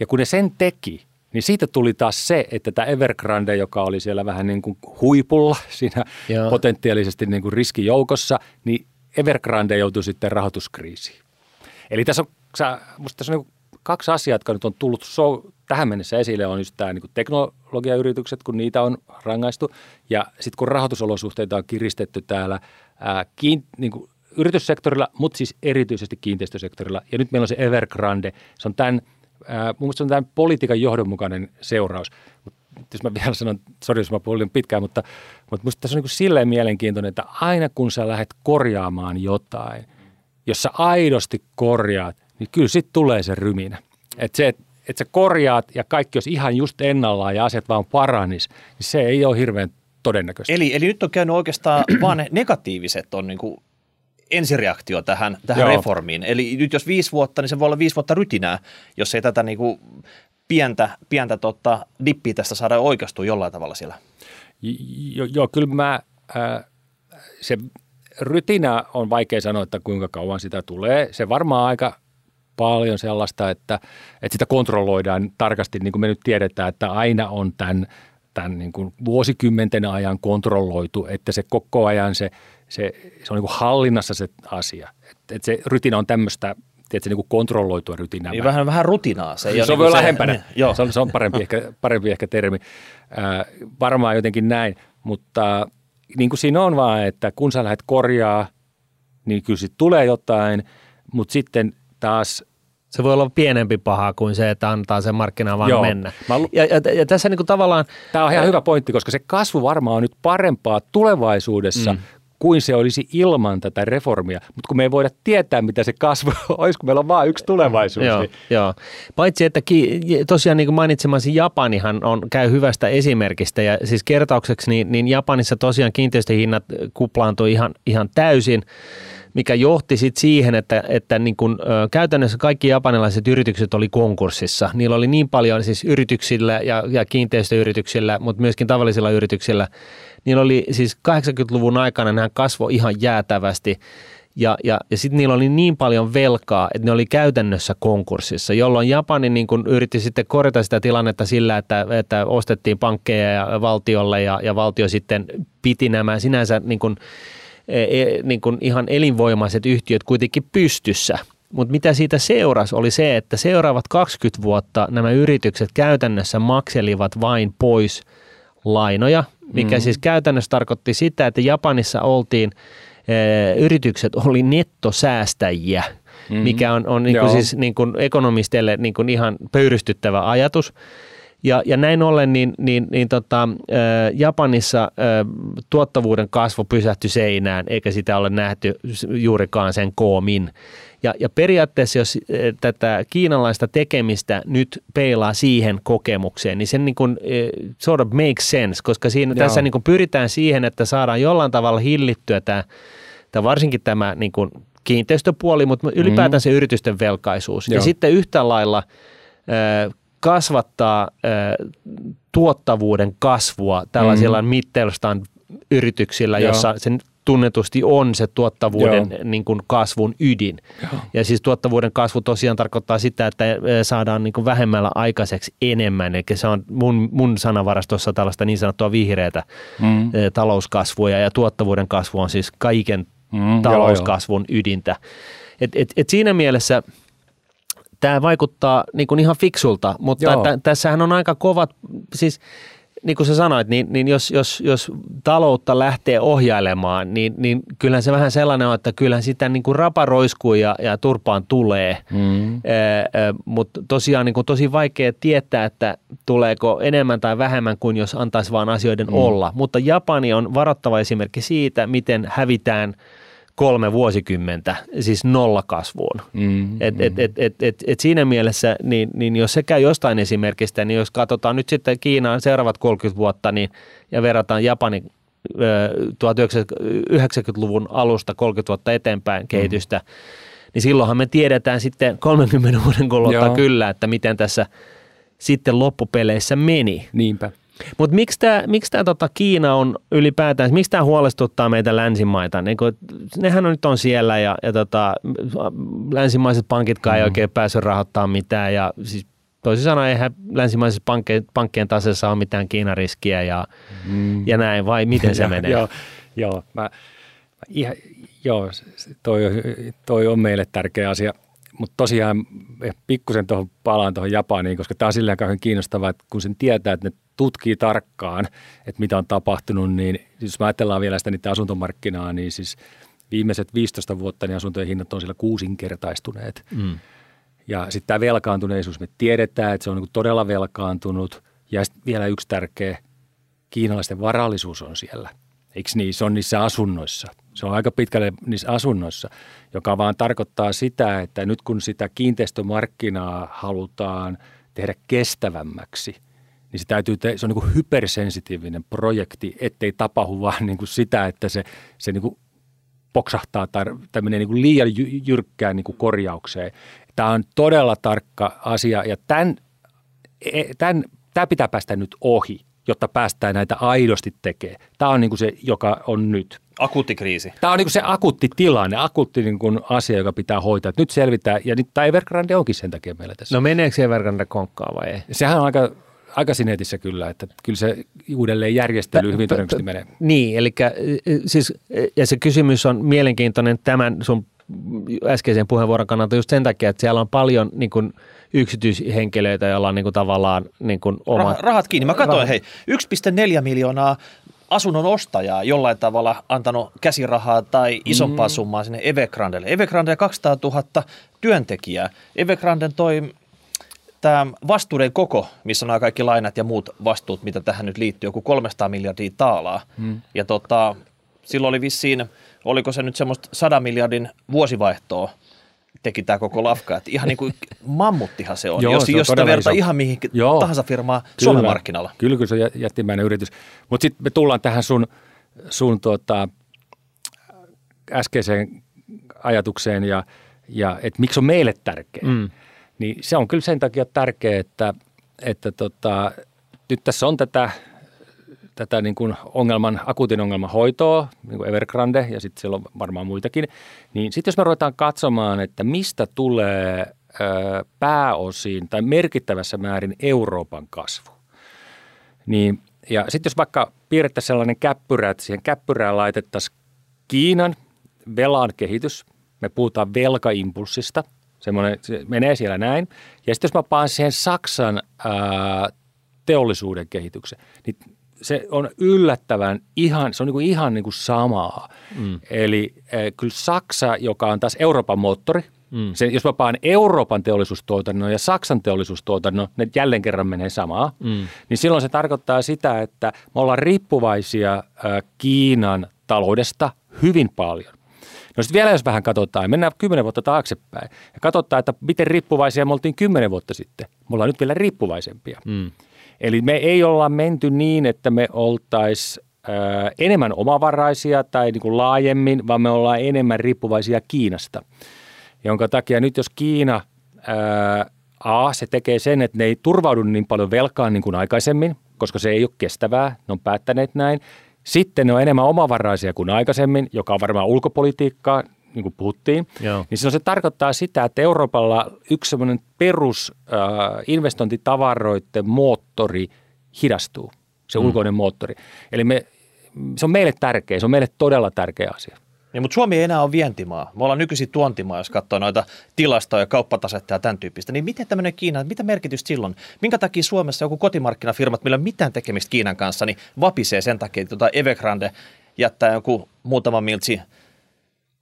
Ja kun ne sen teki, niin siitä tuli taas se, että tämä Evergrande, joka oli siellä vähän niin kuin huipulla siinä Joo. potentiaalisesti niin kuin riskijoukossa, niin Evergrande joutui sitten rahoituskriisiin. Eli tässä on, musta tässä on niin kaksi asiaa, jotka nyt on tullut so, tähän mennessä esille, on just tämä niin teknologiayritykset, kun niitä on rangaistu, ja sitten kun rahoitusolosuhteita on kiristetty täällä ää, kiin, niin kuin yrityssektorilla, mutta siis erityisesti kiinteistösektorilla, ja nyt meillä on se Evergrande, se on tämän, mun mielestä se on tämän politiikan johdonmukainen seuraus. Mut jos mä vielä sanon, sori jos mä puhun pitkään, mutta, mutta musta tässä on niin silleen mielenkiintoinen, että aina kun sä lähdet korjaamaan jotain, jos sä aidosti korjaat, niin kyllä sitten tulee se ryminä. Että se, että et sä korjaat ja kaikki olisi ihan just ennallaan ja asiat vaan paranis, niin se ei ole hirveän todennäköistä. Eli, eli nyt on käynyt oikeastaan vaan ne negatiiviset on niin kuin ensireaktio tähän, tähän reformiin. Eli nyt jos viisi vuotta, niin se voi olla viisi vuotta rytinää, jos ei tätä niin kuin pientä, pientä tota, dippiä tästä saada oikeastua jollain tavalla siellä. Joo, jo, kyllä mä, äh, se rytinä on vaikea sanoa, että kuinka kauan sitä tulee. Se varmaan aika paljon sellaista, että, että sitä kontrolloidaan tarkasti, niin kuin me nyt tiedetään, että aina on tämän, tämän niin kuin vuosikymmenten ajan kontrolloitu, että se koko ajan se, se, se on niin kuin hallinnassa se asia. Että, että se rytinä on tämmöistä tiedätkö, niin kuin kontrolloitua rytinää. Niin vähän, vähän rutinaa. Se, se on niin lähempänä. Niin, joo. Se, on, se on parempi ehkä, parempi ehkä termi. Äh, varmaan jotenkin näin, mutta niin kuin siinä on vaan, että kun sä lähdet korjaa, niin kyllä sitten tulee jotain, mutta sitten taas se voi olla pienempi paha kuin se, että antaa sen markkinaan vaan Joo. mennä. Mä... Ja, ja, ja tässä niin kuin tavallaan... Tämä on ihan hyvä pointti, koska se kasvu varmaan on nyt parempaa tulevaisuudessa mm kuin se olisi ilman tätä reformia. Mutta kun me ei voida tietää, mitä se kasvu olisi, kun meillä on vain yksi tulevaisuus. Joo, niin. joo. Paitsi, että ki, tosiaan niin kuin mainitsemasi Japanihan on, käy hyvästä esimerkistä. Ja siis kertaukseksi, niin, niin Japanissa tosiaan kiinteistöhinnat kuplaantui ihan, ihan täysin mikä johti sitten siihen, että, että niin kun, ö, käytännössä kaikki japanilaiset yritykset oli konkurssissa. Niillä oli niin paljon siis yrityksillä ja, ja kiinteistöyrityksillä, mutta myöskin tavallisilla yrityksillä – niillä oli siis 80-luvun aikana nämä kasvo ihan jäätävästi ja, ja, ja sitten niillä oli niin paljon velkaa, että ne oli käytännössä konkurssissa, jolloin Japani niin kun yritti sitten korjata sitä tilannetta sillä, että, että ostettiin pankkeja ja valtiolle ja, ja valtio sitten piti nämä sinänsä niin kun, e, e, niin kun ihan elinvoimaiset yhtiöt kuitenkin pystyssä. Mutta mitä siitä seurasi oli se, että seuraavat 20 vuotta nämä yritykset käytännössä makselivat vain pois lainoja, mikä mm. siis käytännössä tarkoitti sitä, että Japanissa oltiin, e, yritykset oli nettosäästäjiä, mm. mikä on, on niin kuin siis niin kuin ekonomisteille niin kuin ihan pöyristyttävä ajatus. Ja, ja näin ollen niin, niin, niin tota, ä, Japanissa ä, tuottavuuden kasvu pysähtyi seinään, eikä sitä ole nähty juurikaan sen koomin. Ja, ja periaatteessa, jos eh, tätä kiinalaista tekemistä nyt peilaa siihen kokemukseen, niin sen niin kuin, eh, sort of makes sense, koska siinä, tässä niin kuin pyritään siihen, että saadaan jollain tavalla hillittyä tämä, tämä varsinkin tämä niin kuin kiinteistöpuoli, mutta ylipäätään mm. se yritysten velkaisuus. Joo. Ja sitten yhtä lailla eh, kasvattaa tuottavuuden kasvua tällaisilla mm. Mittelstand yrityksillä, Joo. jossa sen tunnetusti on se tuottavuuden niin kuin kasvun ydin. Joo. Ja siis tuottavuuden kasvu tosiaan tarkoittaa sitä, että saadaan niin kuin vähemmällä aikaiseksi enemmän. Eli se on mun, mun sanavarastossa tällaista niin sanottua vihreätä mm. talouskasvua ja tuottavuuden kasvu on siis kaiken mm, talouskasvun joo, ydintä. Et, et, et siinä mielessä tämä vaikuttaa niin kuin ihan fiksulta, mutta t- tässähän on aika kovat, siis – niin kuin sä sanoit, niin, niin jos, jos, jos taloutta lähtee ohjailemaan, niin, niin kyllähän se vähän sellainen on, että kyllähän sitä niin kuin rapa roiskuu ja, ja turpaan tulee. Mm. Mutta tosiaan niin kuin tosi vaikea tietää, että tuleeko enemmän tai vähemmän kuin jos antaisi vaan asioiden mm. olla. Mutta Japani on varoittava esimerkki siitä, miten hävitään – kolme vuosikymmentä, siis nollakasvuun. Mm, et, mm. Et, et, et, et, et siinä mielessä, niin, niin jos se käy jostain esimerkistä, niin jos katsotaan nyt sitten Kiinaan seuraavat 30 vuotta niin, ja verrataan Japanin 1990-luvun alusta 30 vuotta eteenpäin kehitystä, mm. niin silloinhan me tiedetään sitten 30 vuoden kuluttua kyllä, että miten tässä sitten loppupeleissä meni. Niinpä. Mutta miksi tämä miksi tää, tota, Kiina on ylipäätään, miksi tämä huolestuttaa meitä länsimaita? Niin kun, nehän on nyt on siellä ja, ja tota, länsimaiset pankitkaan mm. ei oikein pääse rahoittamaan mitään ja siis toisin sanoen eihän länsimaisessa pankkien, pankkien taseessa ole mitään Kiinariskiä ja, mm. ja näin, vai miten se menee? joo, joo, mä, mä ihan, joo toi, toi on meille tärkeä asia mutta tosiaan pikkusen tuohon palaan tuohon Japaniin, koska tämä on silleen kauhean kiinnostavaa, että kun sen tietää, että ne tutkii tarkkaan, että mitä on tapahtunut, niin siis jos mä ajatellaan vielä sitä niiden asuntomarkkinaa, niin siis viimeiset 15 vuotta niin asuntojen hinnat on siellä kuusinkertaistuneet. Mm. Ja sitten tämä velkaantuneisuus, me tiedetään, että se on niin todella velkaantunut. Ja vielä yksi tärkeä, kiinalaisten varallisuus on siellä. Eikö niin? Se on niissä asunnoissa. Se on aika pitkälle niissä asunnoissa, joka vaan tarkoittaa sitä, että nyt kun sitä kiinteistömarkkinaa halutaan tehdä kestävämmäksi, niin se täytyy, te- se on niin kuin hypersensitiivinen projekti, ettei tapahdu vaan niin kuin sitä, että se, se niin kuin poksahtaa tai, tai menee niin kuin liian jyrkkään niin kuin korjaukseen. Tämä on todella tarkka asia ja tämän, e, tämän, tämä pitää päästä nyt ohi jotta päästään näitä aidosti tekemään. Tämä on niin kuin se, joka on nyt. Akuutti kriisi. Tämä on niin kuin se akuutti tilanne, akuutti niin kuin asia, joka pitää hoitaa. nyt selvitään, ja nyt tämä Evergrande onkin sen takia meillä tässä. No meneekö Evergrande konkkaa vai ei? Sehän on aika, aika sinetissä kyllä, että kyllä se uudelleen järjestely hyvin todennäköisesti menee. Niin, eli siis, ja se kysymys on mielenkiintoinen tämän sun äskeisen puheenvuoron kannalta just sen takia, että siellä on paljon niin kuin, yksityishenkilöitä, joilla on niin kuin, tavallaan niin kuin, oma... Rahat kiinni. Mä katsoin, hei, 1,4 miljoonaa asunnon ostajaa jollain tavalla antanut käsirahaa tai isompaa mm. summaa sinne Evergrandelle. Evergrande 200 000 työntekijää. Evergranden toi tämä vastuuden koko, missä on nämä kaikki lainat ja muut vastuut, mitä tähän nyt liittyy, joku 300 miljardia taalaa. Mm. Ja tota, silloin oli vissiin, oliko se nyt semmoista 100 miljardin vuosivaihtoa teki tämä koko lafka. Että ihan niin kuin mammuttihan se on, Joo, jos, se on jos sitä vertaa ihan mihin Joo. tahansa firmaa kyllä, Suomen markkinalla. Kyllä, kyllä se on jättimäinen yritys. Mutta sitten me tullaan tähän sun, sun tuota, äskeiseen ajatukseen ja, ja että miksi on meille tärkeä. Mm. Niin se on kyllä sen takia tärkeä, että, että tota, nyt tässä on tätä – tätä niin kuin ongelman, akuutin ongelman hoitoa, niin kuin Evergrande ja sitten siellä on varmaan muitakin, niin sitten jos me ruvetaan katsomaan, että mistä tulee ö, pääosin tai merkittävässä määrin Euroopan kasvu, niin ja sitten jos vaikka piirrettäisiin sellainen käppyrä, että siihen käppyrään laitettaisiin Kiinan velan kehitys, me puhutaan velkaimpulssista, semmoinen, se menee siellä näin. Ja sitten jos mä paan siihen Saksan ää, teollisuuden kehityksen, niin se on yllättävän ihan, se on niin kuin ihan niin kuin samaa. Mm. Eli äh, kyllä Saksa, joka on taas Euroopan moottori, mm. se, jos mä paan Euroopan teollisuustuotannon ja Saksan teollisuustuotannon, ne jälleen kerran menee samaa, mm. niin silloin se tarkoittaa sitä, että me ollaan riippuvaisia äh, Kiinan taloudesta hyvin paljon. No sitten vielä jos vähän katsotaan, mennään kymmenen vuotta taaksepäin ja katsotaan, että miten riippuvaisia me oltiin kymmenen vuotta sitten. Me ollaan nyt vielä riippuvaisempia. Mm. Eli me ei olla menty niin, että me oltaisiin enemmän omavaraisia tai niin kuin laajemmin, vaan me ollaan enemmän riippuvaisia Kiinasta. Jonka takia nyt jos Kiina, ää, A, se tekee sen, että ne ei turvaudu niin paljon velkaan niin kuin aikaisemmin, koska se ei ole kestävää, ne on päättäneet näin. Sitten ne on enemmän omavaraisia kuin aikaisemmin, joka on varmaan ulkopolitiikkaa, niin kuin puhuttiin, Joo. niin silloin se tarkoittaa sitä, että Euroopalla yksi semmoinen perus äh, investointitavaroiden moottori hidastuu, se mm. ulkoinen moottori. Eli me, se on meille tärkeä, se on meille todella tärkeä asia. Niin, mutta Suomi ei enää ole vientimaa. Me ollaan nykyisin tuontimaa, jos katsoo noita tilastoja, kauppatasetta ja tämän tyyppistä. Niin miten tämmöinen Kiina, mitä merkitystä silloin? Minkä takia Suomessa joku kotimarkkinafirmat, millä ei ole mitään tekemistä Kiinan kanssa, niin vapisee sen takia, että tuota Evergrande jättää joku muutama miltsi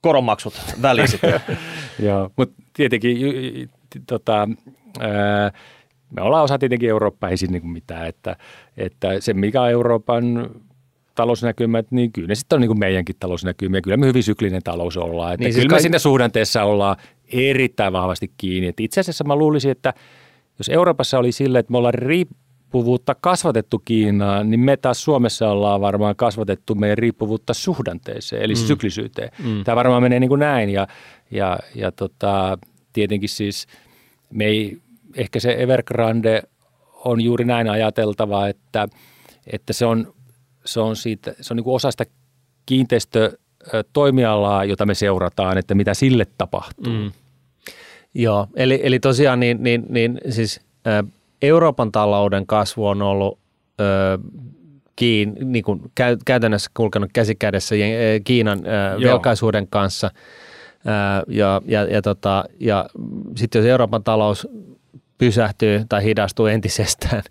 koronmaksut väliin sitten. Joo, mutta tietenkin tota, me ollaan osa tietenkin Eurooppaa, ei siinä niin mitään, että, että se mikä Euroopan talousnäkymät, niin kyllä ne sitten on niin kuin meidänkin talousnäkymiä. Kyllä me hyvin syklinen talous ollaan. Että niin, kyllä siis me kai... siinä suhdanteessa ollaan erittäin vahvasti kiinni. Että itse asiassa mä luulisin, että jos Euroopassa oli sille, että me ollaan riippuvuutta kasvatettu Kiinaan, niin me taas Suomessa ollaan varmaan kasvatettu meidän riippuvuutta suhdanteeseen, eli mm. syklisyyteen. Mm. Tämä varmaan menee niin kuin näin ja, ja, ja tota, tietenkin siis me ei, ehkä se Evergrande on juuri näin ajateltava, että, että se on se on, siitä, se on niin kuin osa sitä kiinteistötoimialaa, jota me seurataan, että mitä sille tapahtuu. Mm. Joo, eli, eli tosiaan niin, niin, niin siis ä, Euroopan talouden kasvu on ollut ä, Kiin, niin kuin käy, käytännössä kulkenut käsikädessä Kiinan ä, velkaisuuden kanssa. Ä, ja ja, ja, tota, ja sitten jos Euroopan talous pysähtyy tai hidastuu entisestään,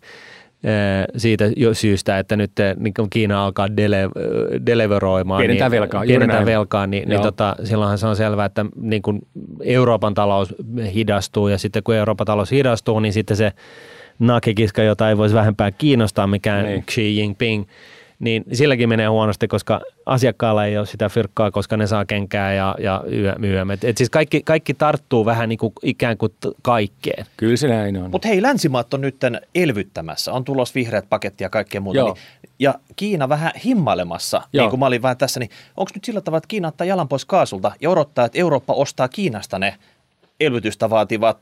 siitä syystä, että nyt niin kun Kiina alkaa dele, deliveroimaan. Pienentää niin, velkaa. Pienentää velkaa, niin, niin tota, silloinhan se on selvää, että niin kun Euroopan talous hidastuu ja sitten kun Euroopan talous hidastuu, niin sitten se nakikiska, jota ei voisi vähempää kiinnostaa mikään niin. Xi Jinping – niin silläkin menee huonosti, koska asiakkaalla ei ole sitä fyrkkaa, koska ne saa kenkää ja, ja yö, Et, et siis kaikki, kaikki tarttuu vähän niin kuin ikään kuin kaikkeen. Kyllä se näin on. Mutta hei, länsimaat on nyt elvyttämässä. On tulossa vihreät paketti ja kaikkea muuta. Niin, ja Kiina vähän himmailemassa, Joo. niin kuin mä olin vähän tässä. Niin onko nyt sillä tavalla, että Kiina ottaa jalan pois kaasulta ja odottaa, että Eurooppa ostaa Kiinasta ne elvytystä vaativat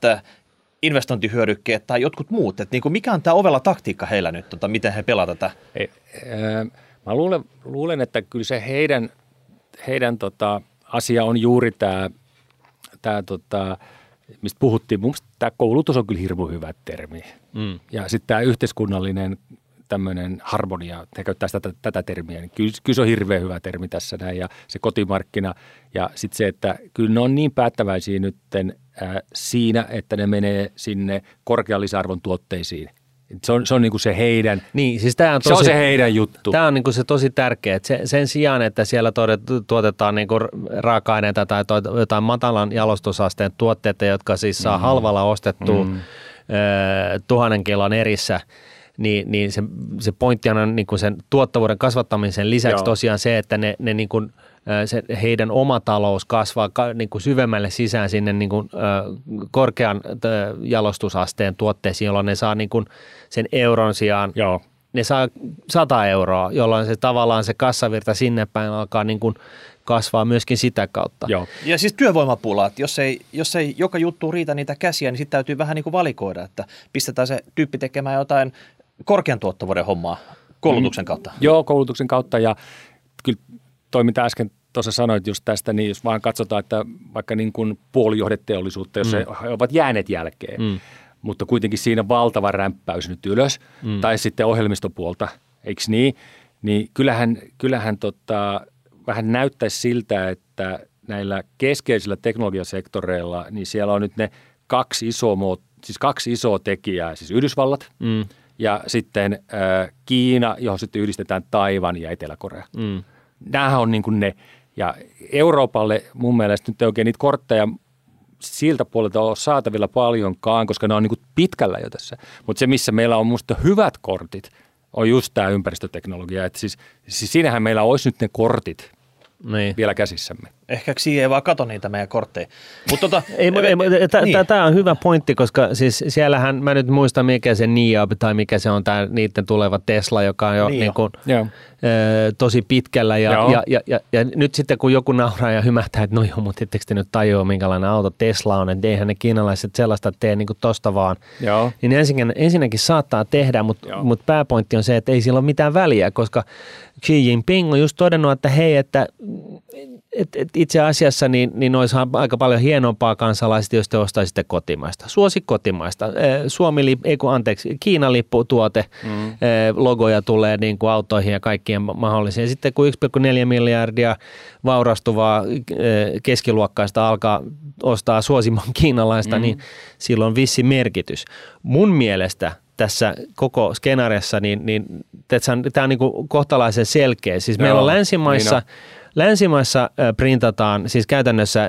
investointihyödykkeet tai jotkut muut? Et niin kuin mikä on tämä ovella taktiikka heillä nyt, tota, miten he pelaavat tätä? Ei, ää, mä luulen, luulen, että kyllä se heidän, heidän tota, asia on juuri tämä, tää, tota, mistä puhuttiin. Mun tämä koulutus on kyllä hirmu hyvä termi. Mm. Ja sitten tämä yhteiskunnallinen tämmöinen harmonia, he käyttää tätä, tätä termiä, niin kyllä, kyllä se on hirveän hyvä termi tässä näin. Ja se kotimarkkina ja sitten se, että kyllä ne on niin päättäväisiä nytten siinä, että ne menee sinne korkean lisäarvon tuotteisiin. Se on, se on niin kuin se heidän, niin, siis tämä on tosi, se on se heidän juttu. Tämä on niin kuin se tosi tärkeä, että se, sen sijaan, että siellä tuotetaan niin kuin raaka-aineita tai jotain matalan jalostusasteen tuotteita, jotka siis saa mm. halvalla ostettua mm. tuhannen kilon erissä, niin, niin se, se pointti on niin kuin sen tuottavuuden kasvattamisen lisäksi Joo. tosiaan se, että ne, ne niin kuin – se, heidän oma talous kasvaa niin kuin syvemmälle sisään sinne niin kuin, korkean jalostusasteen tuotteisiin, jolloin ne saa niin kuin sen euron sijaan Joo. ne saa 100 euroa, jolloin se tavallaan se kassavirta sinne päin alkaa niin kuin kasvaa myöskin sitä kautta. Joo. Ja siis työvoimapula, että jos ei, jos ei joka juttu riitä niitä käsiä, niin sitten täytyy vähän niin kuin valikoida, että pistetään se tyyppi tekemään jotain korkean tuottavuuden hommaa koulutuksen kautta. Mm, joo, koulutuksen kautta ja toi mitä äsken tuossa sanoit just tästä, niin jos vaan katsotaan, että vaikka niin kuin puolijohdeteollisuutta, jos mm. he ovat jääneet jälkeen, mm. mutta kuitenkin siinä valtava rämppäys nyt ylös, mm. tai sitten ohjelmistopuolta, eikö niin, niin kyllähän, kyllähän tota, vähän näyttäisi siltä, että näillä keskeisillä teknologiasektoreilla, niin siellä on nyt ne kaksi isoa, siis kaksi isoa tekijää, siis Yhdysvallat mm. ja sitten äh, Kiina, johon sitten yhdistetään Taivan ja Etelä-Korea. Mm. Nämähän on niin kuin ne, ja Euroopalle mun mielestä nyt ei oikein niitä kortteja siltä puolelta ole saatavilla paljonkaan, koska ne on niin kuin pitkällä jo tässä. Mutta se, missä meillä on musta hyvät kortit, on just tämä ympäristöteknologia. Et siis, siis siinähän meillä olisi nyt ne kortit niin. vielä käsissämme. Ehkä Xi ei vaan kato niitä meidän kortteja. Mut tota, ei, ei, niin. Tämä on hyvä pointti, koska siis siellähän, mä nyt muistan mikä se NIAB tai mikä se on tämä niiden tuleva Tesla, joka on jo niin, niin kuin, tosi pitkällä ja, ja, ja, ja, ja, nyt sitten kun joku nauraa ja hymähtää, että no joo, mutta ettekö te nyt tajua minkälainen auto Tesla on, että eihän ne kiinalaiset sellaista tee niin kuin tosta vaan. Joo. Niin ensinnäkin, ensinnäkin saattaa tehdä, mutta mut pääpointti on se, että ei sillä ole mitään väliä, koska Xi Jinping on just todennut, että hei, että et, et itse asiassa niin, niin olisi aika paljon hienompaa kansalaiset, jos te ostaisitte kotimaista. Suosi kotimaista. Suomi, ei kun anteeksi, Kiinan lipputuote, mm. logoja tulee niin kuin autoihin ja kaikkien mahdollisiin. Sitten kun 1,4 miljardia vaurastuvaa keskiluokkaista alkaa ostaa suosimaan kiinalaista, mm. niin silloin vissi merkitys. Mun mielestä tässä koko skenaarissa, niin, niin tämä on niin kuin kohtalaisen selkeä. Siis Joo, meillä on länsimaissa niin on Länsimaissa printataan, siis käytännössä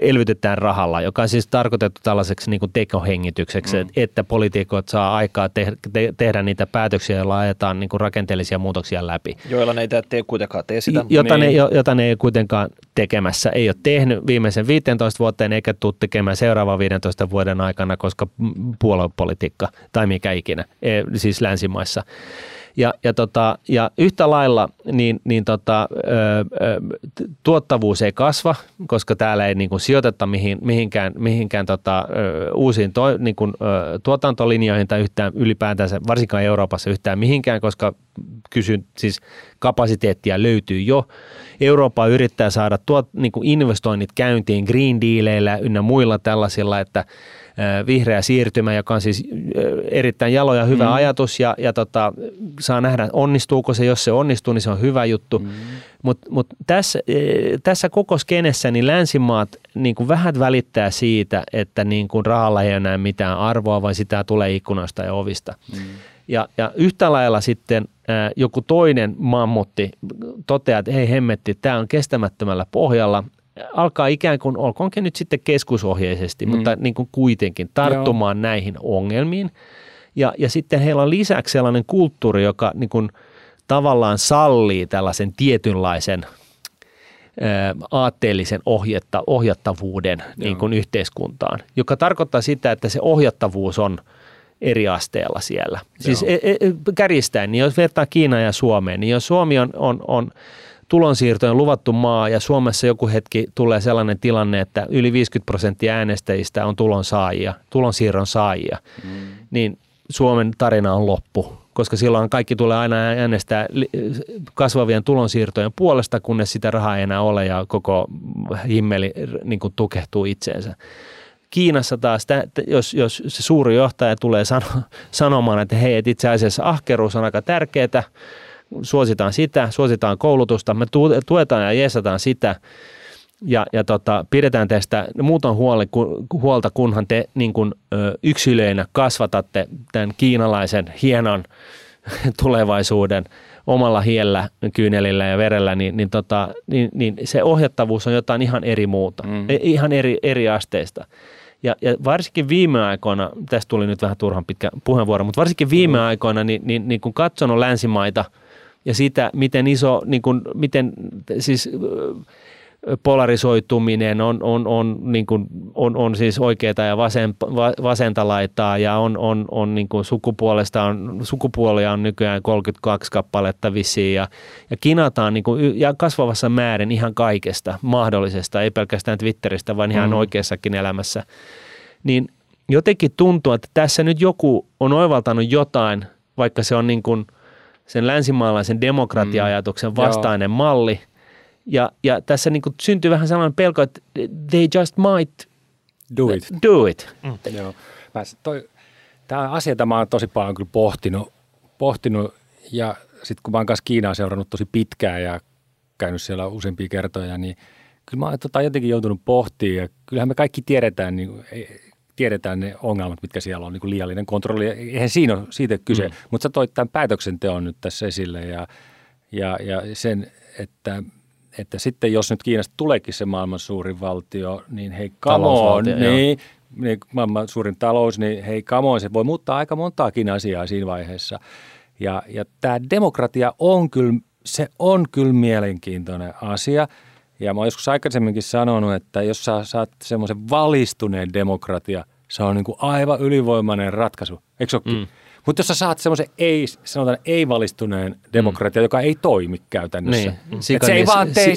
elvytetään rahalla, joka on siis tarkoitettu tällaiseksi niin kuin tekohengitykseksi, mm. että poliitikot saa aikaa te- te- tehdä niitä päätöksiä, joilla ajetaan niin kuin rakenteellisia muutoksia läpi. Joilla ne ei tee kuitenkaan tee sitä. Jota, niin. ne, jota ne ei kuitenkaan tekemässä, ei ole tehnyt viimeisen 15 vuoteen eikä tule tekemään seuraavan 15 vuoden aikana, koska puoluepolitiikka tai mikä ikinä, e, siis länsimaissa. Ja, ja, tota, ja yhtä lailla niin, niin tota, ö, ö, tuottavuus ei kasva, koska täällä ei niin kuin sijoiteta mihin, mihinkään, mihinkään tota, ö, uusiin to, niin kuin, ö, tuotantolinjoihin tai yhtään ylipäätänsä, varsinkaan Euroopassa yhtään mihinkään, koska kysyn, siis kapasiteettia löytyy jo. Eurooppa yrittää saada tuot, niin kuin investoinnit käyntiin Green Dealeillä ynnä muilla tällaisilla, että – vihreä siirtymä, joka on siis erittäin jalo ja hyvä mm. ajatus ja, ja tota, saa nähdä, onnistuuko se. Jos se onnistuu, niin se on hyvä juttu. Mm. Mutta mut tässä, tässä koko skenessä niin länsimaat niin kuin vähän välittää siitä, että niin kuin rahalla ei enää mitään arvoa, vaan sitä tulee ikkunasta ja ovista. Mm. Ja, ja yhtä lailla sitten ää, joku toinen mammutti toteaa, että hei hemmetti, tämä on kestämättömällä pohjalla, alkaa ikään kuin, olkoonkin nyt sitten keskusohjeisesti, mm. mutta niin kuin kuitenkin tarttumaan Joo. näihin ongelmiin. Ja, ja sitten heillä on lisäksi sellainen kulttuuri, joka niin kuin tavallaan sallii tällaisen tietynlaisen aatteellisen ohjetta, ohjattavuuden niin kuin yhteiskuntaan, joka tarkoittaa sitä, että se ohjattavuus on eri asteella siellä. Joo. Siis e, e, kärjistäen, niin jos vertaa Kiinaa ja Suomeen, niin jos Suomi on, on, on – tulonsiirtojen luvattu maa ja Suomessa joku hetki tulee sellainen tilanne, että yli 50 prosenttia äänestäjistä on tulonsaajia, tulonsiirron saajia, mm. niin Suomen tarina on loppu, koska silloin kaikki tulee aina äänestää kasvavien tulonsiirtojen puolesta, kunnes sitä rahaa ei enää ole ja koko himmeli niin kuin tukehtuu itseensä. Kiinassa taas, jos, jos se suuri johtaja tulee sano, sanomaan, että hei, että itse asiassa ahkeruus on aika tärkeää, suositaan sitä, suositaan koulutusta, me tuetaan ja jeesataan sitä ja, ja tota, pidetään tästä muuton huoli, huolta, kunhan te niin kuin, ö, yksilöinä kasvatatte tämän kiinalaisen hienon tulevaisuuden omalla hiellä, kyynelillä ja verellä, niin, niin, tota, niin, niin se ohjattavuus on jotain ihan eri muuta, mm. E, ihan eri, eri asteista. Ja, ja varsinkin viime aikoina, tästä tuli nyt vähän turhan pitkä puheenvuoro, mutta varsinkin viime mm. aikoina, niin, niin, niin kun katsonut länsimaita – ja sitä, miten iso, niin kuin, miten siis polarisoituminen on, on, on, niin kuin, on, on siis oikeaa ja vasen, vasenta laitaa ja on, on, on niin kuin sukupuolesta on, sukupuolia on nykyään 32 kappaletta vissiin ja, ja kinataan niin kuin, ja kasvavassa määrin ihan kaikesta mahdollisesta, ei pelkästään Twitteristä, vaan ihan mm. oikeassakin elämässä. Niin jotenkin tuntuu, että tässä nyt joku on oivaltanut jotain, vaikka se on niin kuin – sen länsimaalaisen demokratia-ajatuksen mm. vastainen Joo. malli. Ja, ja tässä niin kuin syntyy vähän sellainen pelko, että they just might do it. Do it. Mm. Joo. Mä, toi, tämä asia, tämä on tosi paljon kyllä pohtinut, pohtinut ja sitten kun mä oon kanssa Kiinaa seurannut tosi pitkään ja käynyt siellä useampia kertoja, niin kyllä mä oon tota jotenkin joutunut pohtimaan ja kyllähän me kaikki tiedetään, niin tiedetään ne ongelmat, mitkä siellä on, niin kuin liiallinen kontrolli. Eihän siinä ole siitä kyse, mm. mutta sä toit tämän päätöksenteon nyt tässä esille ja, ja, ja sen, että, että sitten jos nyt Kiinasta tuleekin se maailman suurin valtio, niin hei, come on, niin, niin, maailman suurin talous, niin hei, come on, se voi muuttaa aika montaakin asiaa siinä vaiheessa. Ja, ja tämä demokratia on kyllä, se on kyllä mielenkiintoinen asia – ja mä oon joskus aikaisemminkin sanonut, että jos sä saat semmoisen valistuneen demokratia, se on niin kuin aivan ylivoimainen ratkaisu. Eikö mm. Mutta jos sä saat semmoisen ei, sanotaan ei-valistuneen demokratia, mm. joka ei toimi käytännössä. Niin. Sikanis, se ei vaan tee,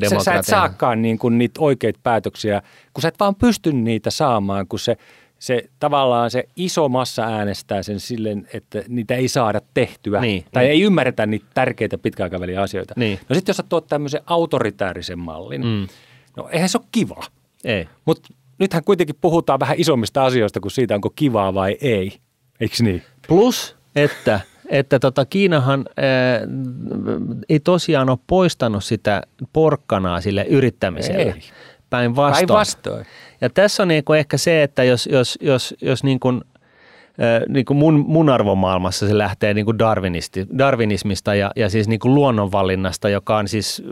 demokratia. Sä, sä et saakaan niin kuin niitä oikeita päätöksiä, kun sä et vaan pysty niitä saamaan, kun se se tavallaan se iso massa äänestää sen silleen, että niitä ei saada tehtyä. Niin, tai niin. ei ymmärretä niitä tärkeitä pitkäaikavälin asioita. Niin. No sitten jos sä tuot tämmöisen autoritäärisen mallin, mm. no eihän se ole kiva. Ei. Mutta nythän kuitenkin puhutaan vähän isommista asioista kuin siitä, onko kivaa vai ei. Eikö niin? Plus, että, että tota Kiinahan ää, ei tosiaan ole poistanut sitä porkkanaa sille yrittämiselle. Päinvastoin. Päinvastoin. Ja tässä on niinku ehkä se, että jos, jos, jos, jos niin kuin, niin kuin mun, mun arvomaailmassa se lähtee niin kuin darwinisti, darwinismista ja, ja siis niin kuin luonnonvalinnasta, joka on siis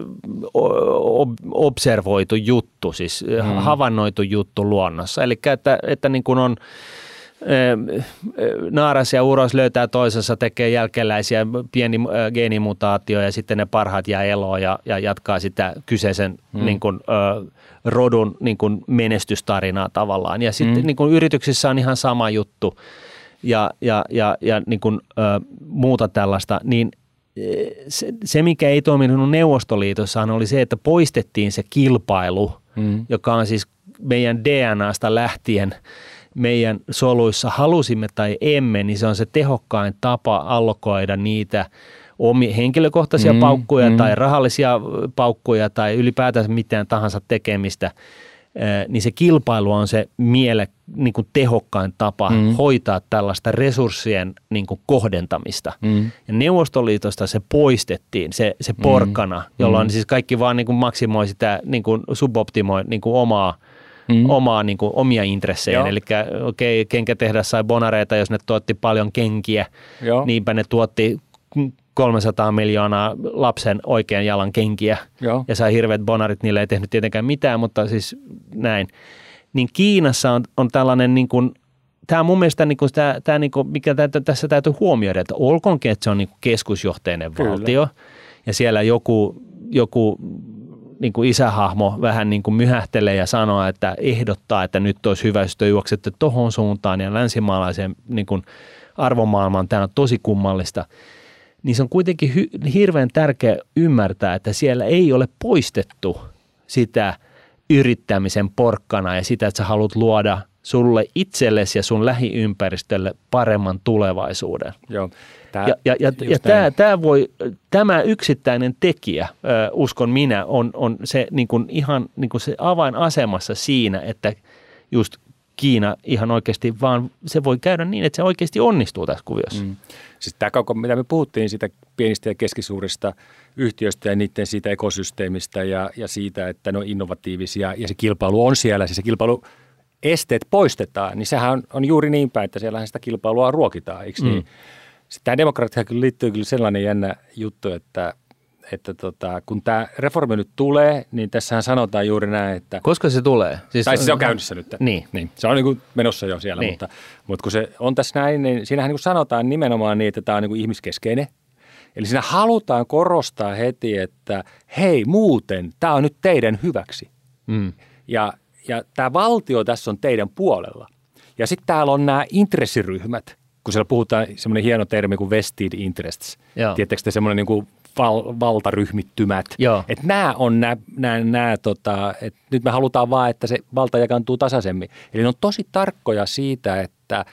ob, observoitu juttu, siis hmm. havainnoitu juttu luonnossa. Eli että, että niin kuin on naaras ja uros löytää toisessa, tekee jälkeläisiä, pieni geenimutaatio ja sitten ne parhaat jää eloon ja, ja jatkaa sitä kyseisen hmm. niin kuin, rodun niin kuin menestystarinaa tavallaan. Ja sitten hmm. niin kuin yrityksissä on ihan sama juttu ja, ja, ja, ja niin kuin, ö, muuta tällaista, niin se, se, mikä ei toiminut Neuvostoliitossa, oli se, että poistettiin se kilpailu, hmm. joka on siis meidän DNAsta lähtien – meidän soluissa, halusimme tai emme, niin se on se tehokkain tapa allokoida niitä omi, henkilökohtaisia mm, paukkuja mm. tai rahallisia paukkuja tai ylipäätänsä mitään tahansa tekemistä, niin se kilpailu on se miele, niin kuin tehokkain tapa mm. hoitaa tällaista resurssien niin kuin kohdentamista. Mm. Ja Neuvostoliitosta se poistettiin, se, se porkana, mm. jolloin mm. siis kaikki vaan niin kuin maksimoi sitä, niin kuin suboptimoi niin kuin omaa – mm. omaa, niin kuin, omia intressejä. Eli okei, okay, kenkätehdas sai bonareita, jos ne tuotti paljon kenkiä, Joo. niinpä ne tuotti 300 miljoonaa lapsen oikean jalan kenkiä Joo. ja sai hirveät bonarit, niille ei tehnyt tietenkään mitään, mutta siis näin. Niin Kiinassa on, on tällainen niin kuin, tämä on mun mielestä, niin kuin, tämä, tämä, niin kuin, mikä täytyy, tässä täytyy huomioida, että olkoonkin, että se on niin kuin keskusjohteinen Kyllä. valtio ja siellä joku, joku niin kuin isähahmo vähän niin kuin myhähtelee ja sanoo, että ehdottaa, että nyt olisi hyvä, jos te juoksette tohon suuntaan ja länsimaalaisen niin kuin arvomaailmaan. Tämä on tosi kummallista, niin se on kuitenkin hy- hirveän tärkeä ymmärtää, että siellä ei ole poistettu sitä yrittämisen porkkana ja sitä, että sä haluat luoda sulle itsellesi ja sun lähiympäristölle paremman tulevaisuuden. Joo. Tää, ja ja, ja, ja tämä, tämä, voi, tämä yksittäinen tekijä, ö, uskon minä, on, on se niin kuin ihan niin kuin se avainasemassa siinä, että just Kiina ihan oikeasti, vaan se voi käydä niin, että se oikeasti onnistuu tässä kuviossa. Mm. Siis tämä koko, mitä me puhuttiin siitä pienistä ja keskisuurista yhtiöistä ja niiden siitä ekosysteemistä ja, ja siitä, että ne on innovatiivisia ja se kilpailu on siellä, siis se kilpailu esteet poistetaan, niin sehän on, on juuri niin päin, että siellä sitä kilpailua ruokitaan, eikö niin? Mm. Sitten tämä demokratia kyllä liittyy kyllä sellainen jännä juttu, että, että tota, kun tämä reformi nyt tulee, niin tässähän sanotaan juuri näin, että... Koska se tulee? Siis, tai siis se on käynnissä nyt. Niin. niin. Se on niin kuin menossa jo siellä, niin. mutta, mutta kun se on tässä näin, niin siinähän niin kuin sanotaan nimenomaan niin, että tämä on niin ihmiskeskeinen. Eli siinä halutaan korostaa heti, että hei muuten, tämä on nyt teidän hyväksi. Mm. Ja, ja tämä valtio tässä on teidän puolella. Ja sitten täällä on nämä intressiryhmät, kun siellä puhutaan semmoinen hieno termi kuin vested interests. Tiedättekö te semmoinen niin kuin val, valtaryhmittymät. Että nämä on nämä, nämä, nämä tota, että nyt me halutaan vaan, että se valta jakantuu tasaisemmin. Eli ne on tosi tarkkoja siitä, että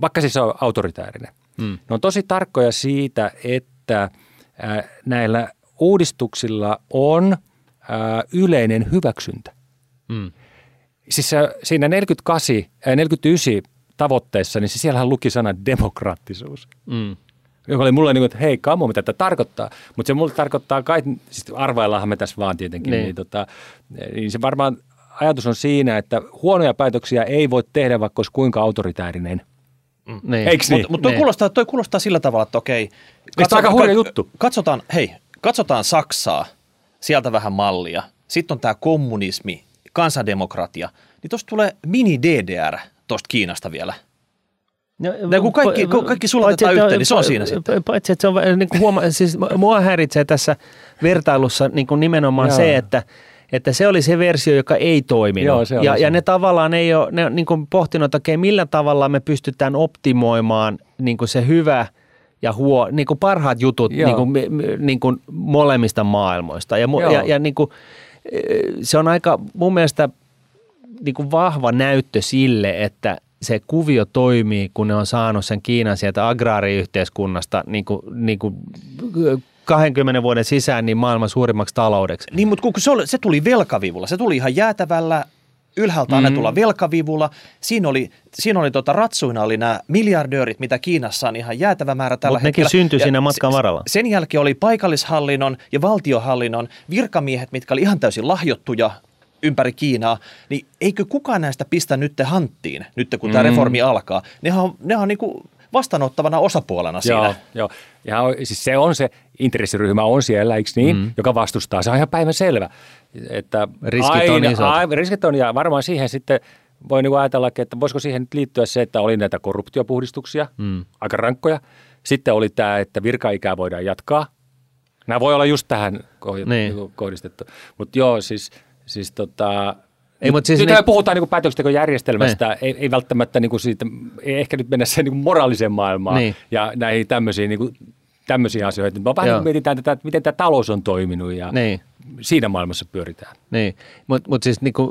vaikka siis on autoritäärinen, hmm. ne on tosi tarkkoja siitä, että näillä uudistuksilla on yleinen hyväksyntä. Hmm. Siis siinä 48, ää, 49 tavoitteessa, niin siellähän luki sana demokraattisuus. Mm. Joka oli mulle niin kuin, että hei kamo, mitä tämä tarkoittaa. Mutta se mulle tarkoittaa kai, siis arvaillaanhan me tässä vaan tietenkin, niin. Niin, tota, niin se varmaan ajatus on siinä, että huonoja päätöksiä ei voi tehdä, vaikka olisi kuinka autoritäärinen. Mm. Niin. Eikö niin? Mutta mut toi, niin. kuulostaa, toi kuulostaa sillä tavalla, että okei. Katso, aika hurja juttu. Katsotaan, hei, katsotaan Saksaa, sieltä vähän mallia. Sitten on tämä kommunismi, kansandemokratia. Niin tuosta tulee mini-DDR tuosta Kiinasta vielä. No, ja kun kaikki, kun kaikki sulatetaan yhteen, niin se on siinä sitten. Paitsi, että se on, niin kuin huoma, siis mua häiritsee tässä vertailussa niin kuin nimenomaan Joo. se, että että se oli se versio, joka ei toiminut. Joo, se ja, ja ne tavallaan ei ole, ne niin kuin pohtinut, että okei, millä tavalla me pystytään optimoimaan niin kuin se hyvä ja huo, niin kuin parhaat jutut niin kuin, niin kuin molemmista maailmoista. Ja, ja, ja niin kuin, se on aika mun mielestä – niin kuin vahva näyttö sille, että, se kuvio toimii, kun ne on saanut sen Kiinan sieltä agraariyhteiskunnasta niin kuin, niin kuin 20 vuoden sisään niin maailman suurimmaksi taloudeksi. Niin, mutta kun se, oli, se tuli velkavivulla, se tuli ihan jäätävällä ylhäältä annetulla mm. velkavivulla. Siinä oli, siinä oli tota, ratsuina oli nämä miljardöörit, mitä Kiinassa on ihan jäätävä määrä tällä Mut hetkellä. nekin syntyi siinä matkan varrella. Sen jälkeen oli paikallishallinnon ja valtiohallinnon virkamiehet, mitkä oli ihan täysin lahjottuja ympäri Kiinaa, niin eikö kukaan näistä pistä nyt hanttiin, nyt kun mm. tämä reformi alkaa? Nehän on, nehän on niin kuin vastaanottavana osapuolena siinä. Joo, joo. Ja siis se on se intressiryhmä on siellä, eikö niin, mm. joka vastustaa. Se on ihan päivän selvä. Että riskit aina, on isot. A, riskit on ja varmaan siihen sitten voi niin ajatella, että voisiko siihen liittyä se, että oli näitä korruptiopuhdistuksia, mm. aika rankkoja. Sitten oli tämä, että virkaikää voidaan jatkaa. Nämä voi olla just tähän niin. Niinku kohdistettu. Mutta joo, siis, siis tota, ei, mutta siis nyt niin, puhutaan niin päätöksentekojärjestelmästä, niin. ei, ei välttämättä niin kuin siitä, ei ehkä nyt mennä sen niin moraaliseen maailmaan niin. ja näihin tämmöisiin, niin kuin, tämmöisiin asioihin. Mä vähän mietitään tätä, että miten tämä talous on toiminut ja niin. siinä maailmassa pyöritään. Niin, mutta mut siis niin kuin,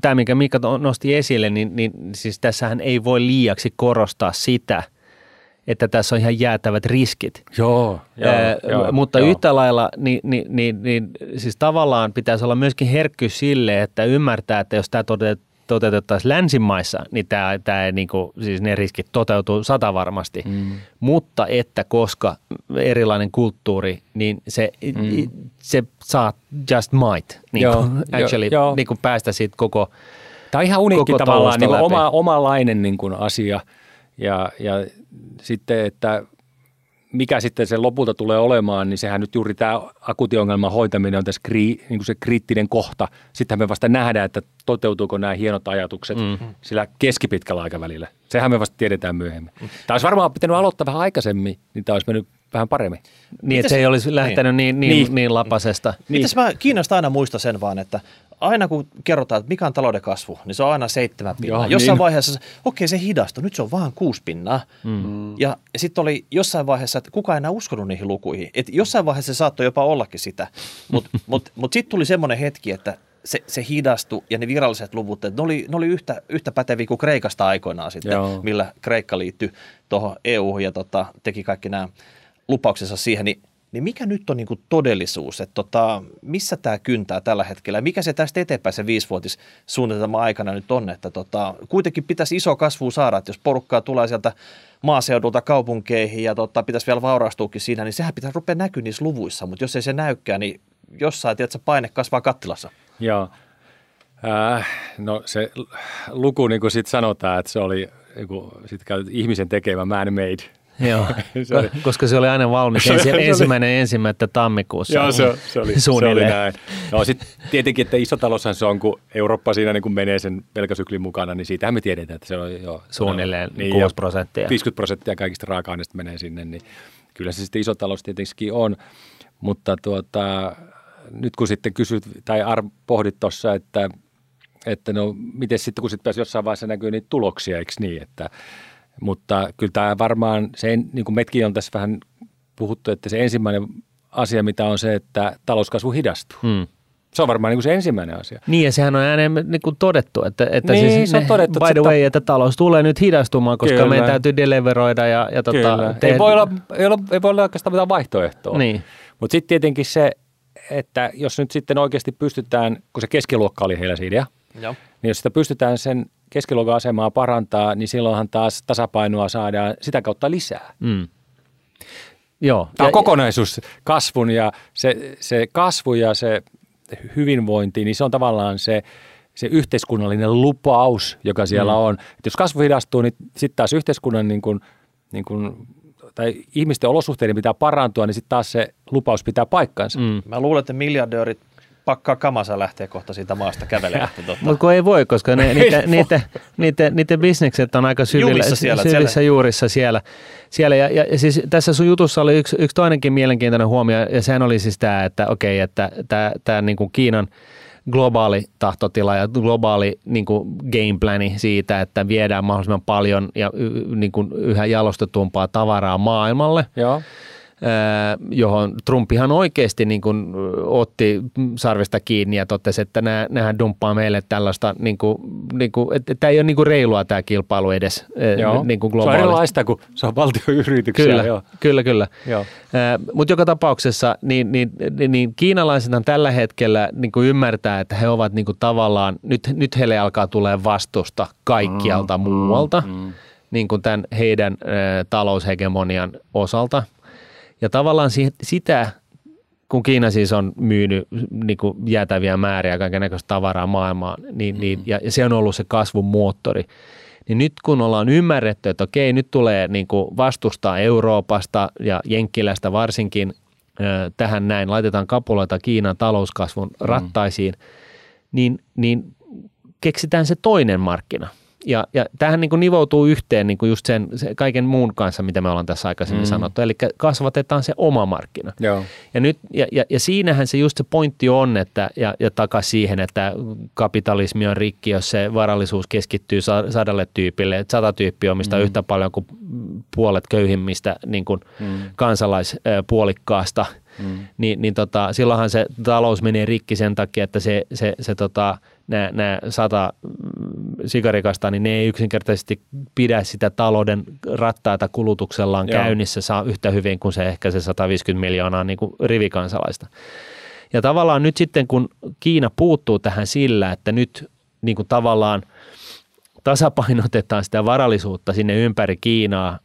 tämä, minkä Mika nosti esille, niin, niin siis tässähän ei voi liiaksi korostaa sitä – että tässä on ihan jäätävät riskit. Joo, joo, Ää, joo Mutta joo. yhtä lailla, niin, niin, niin, niin, siis tavallaan pitäisi olla myöskin herkkyys sille, että ymmärtää, että jos tämä toteutettaisiin länsimaissa, niin tämä, tämä niin kuin, siis ne riskit toteutuu sata varmasti. Mm. Mutta että koska erilainen kulttuuri, niin se, mm. se saa just might niin joo, kuin, actually jo, niin kuin päästä siitä koko Tämä on ihan uniikki tavallaan niin oma, omalainen niin kuin asia ja, ja sitten, että mikä sitten se lopulta tulee olemaan, niin sehän nyt juuri tämä akuutiongelman hoitaminen on tässä kri, niin kuin se kriittinen kohta. Sitten me vasta nähdään, että toteutuuko nämä hienot ajatukset mm-hmm. sillä keskipitkällä aikavälillä. Sehän me vasta tiedetään myöhemmin. Tämä olisi varmaan pitänyt aloittaa vähän aikaisemmin, niin tämä olisi mennyt vähän paremmin. Niin, että se ei olisi lähtenyt niin, niin, niin, niin lapasesta. Niin. Mitäs mä Kiinasta aina muista sen vaan, että aina kun kerrotaan, että mikä on talouden kasvu, niin se on aina seitsemän pinnaa. Joo, jossain niin. vaiheessa, okei se hidastui, nyt se on vaan kuusi pinnaa. Mm. Ja, ja sitten oli jossain vaiheessa, että kukaan ei enää uskonut niihin lukuihin. Et jossain vaiheessa se saattoi jopa ollakin sitä. Mutta mut, mut sitten tuli semmoinen hetki, että se, se hidastui ja ne viralliset luvut, että ne oli, ne oli yhtä, yhtä päteviä kuin Kreikasta aikoinaan sitten, Joo. millä Kreikka liittyi tuohon EU-hun ja tota, teki kaikki nämä lupauksensa siihen, niin niin mikä nyt on niin kuin todellisuus, että tota, missä tämä kyntää tällä hetkellä? Mikä se tästä eteenpäin se viisivuotissuunnitelma aikana nyt on, että tota, kuitenkin pitäisi iso kasvu saada, että jos porukkaa tulee sieltä maaseudulta kaupunkeihin ja tota, pitäisi vielä vaurastuukin siinä, niin sehän pitäisi rupea näkyä niissä luvuissa, mutta jos ei se näykään, niin jossain, tiedätkö, paine kasvaa kattilassa. Joo. Äh, no se luku, niin kuin sitten sanotaan, että se oli niin kuin, sit ihmisen tekemä man-made – Joo, se oli, koska se oli aina valmis ensi, se ensimmäinen oli, ensimmäistä tammikuussa. Joo, se, se, oli, se oli näin. No sitten tietenkin, että iso taloushan se on, kun Eurooppa siinä niin kun menee sen velkasyklin mukana, niin siitähän me tiedetään, että se on jo... Suunnilleen no, niin, 6 prosenttia. 50 prosenttia kaikista raaka-aineista menee sinne, niin kyllä se sitten iso talous tietenkin on. Mutta tuota, nyt kun sitten kysyt tai Ar pohdit tuossa, että, että no miten sitten kun sitten pääsi jossain vaiheessa näkyy niitä tuloksia, eikö niin, että mutta kyllä tämä varmaan, se, niin kuin metkin on tässä vähän puhuttu, että se ensimmäinen asia, mitä on se, että talouskasvu hidastuu. Hmm. Se on varmaan niin kuin se ensimmäinen asia. Niin ja sehän on ääneen niin kuin todettu, että, että niin, siis se on todettu, by the way, että talous tulee nyt hidastumaan, koska kyllä. meidän täytyy deliveroida ja, ja tota, ei, voi olla, ei, olla, ei voi olla oikeastaan mitään vaihtoehtoa. Niin. Mutta sitten tietenkin se, että jos nyt sitten oikeasti pystytään, kun se keskiluokka oli heillä siinä, Joo. niin jos sitä pystytään sen keskiluokan asemaa parantaa, niin silloinhan taas tasapainoa saadaan sitä kautta lisää. Mm. Joo. Tämä on ja, kokonaisuus kasvun ja se, se kasvu ja se hyvinvointi, niin se on tavallaan se, se yhteiskunnallinen lupaus, joka siellä mm. on. Et jos kasvu hidastuu, niin sitten taas yhteiskunnan niin kuin, niin kuin, tai ihmisten olosuhteiden pitää parantua, niin sitten taas se lupaus pitää paikkansa. Mm. Mä luulen, että miljardöörit pakkaa kamansa lähtee kohta siitä maasta kävelemään. Tuota. Mutta kun ei voi, koska ne, niitä, niitä, niitä, niitä bisnekset on aika syvillä, siellä, syvissä siellä. juurissa siellä. siellä ja, ja, ja siis tässä sun jutussa oli yksi, yksi toinenkin mielenkiintoinen huomio, ja sehän oli siis tämä, että okei, että tämä niin kuin Kiinan globaali tahtotila ja globaali niin kuin gameplani siitä, että viedään mahdollisimman paljon ja y, niin kuin yhä jalostetumpaa tavaraa maailmalle. Joo johon Trump ihan oikeasti niin kuin otti sarvesta kiinni ja totesi, että nämä, dumppaa meille tällaista, niin kuin, niin kuin, että tämä ei ole niin kuin reilua tämä kilpailu edes joo. niin kuin globaalisti. Se on erilaista, kun se on valtioyrityksiä. Kyllä, joo. kyllä, kyllä. Mutta joka tapauksessa niin, niin, niin, niin kiinalaisethan tällä hetkellä niin kuin ymmärtää, että he ovat niin kuin tavallaan, nyt, nyt heille alkaa tulee vastusta kaikkialta mm, muualta. Mm, mm niin kuin tämän heidän taloushegemonian osalta. Ja tavallaan si- sitä, kun Kiina siis on myynyt niin kuin jäätäviä määriä näköistä tavaraa maailmaan, niin, niin, mm. ja, ja se on ollut se kasvun moottori, niin nyt kun ollaan ymmärretty, että okei, nyt tulee niin kuin vastustaa Euroopasta ja Jenkkilästä varsinkin ä, tähän näin, laitetaan kapuloita Kiinan talouskasvun mm. rattaisiin, mm. niin, niin keksitään se toinen markkina – ja, ja tähän niin kuin nivoutuu yhteen niin kuin just sen, sen kaiken muun kanssa, mitä me ollaan tässä aikaisemmin mm. sanottu. Eli kasvatetaan se oma markkina. Joo. Ja, nyt, ja, ja, ja siinähän se just se pointti on, että, ja, ja takaisin siihen, että kapitalismi on rikki, jos se varallisuus keskittyy sadalle tyypille. Että sata tyyppiä omistaa mm. yhtä paljon kuin puolet köyhimmistä niin kuin mm. kansalaispuolikkaasta. Mm. Niin, niin tota, silloinhan se talous menee rikki sen takia, että se, se, se tota, nämä, nämä sata sikarikasta, niin ne ei yksinkertaisesti pidä sitä talouden rattaita kulutuksellaan Joo. käynnissä saa yhtä hyvin kuin se ehkä se 150 miljoonaa niin kuin rivikansalaista. Ja tavallaan nyt sitten, kun Kiina puuttuu tähän sillä, että nyt niin kuin tavallaan tasapainotetaan sitä varallisuutta sinne ympäri Kiinaa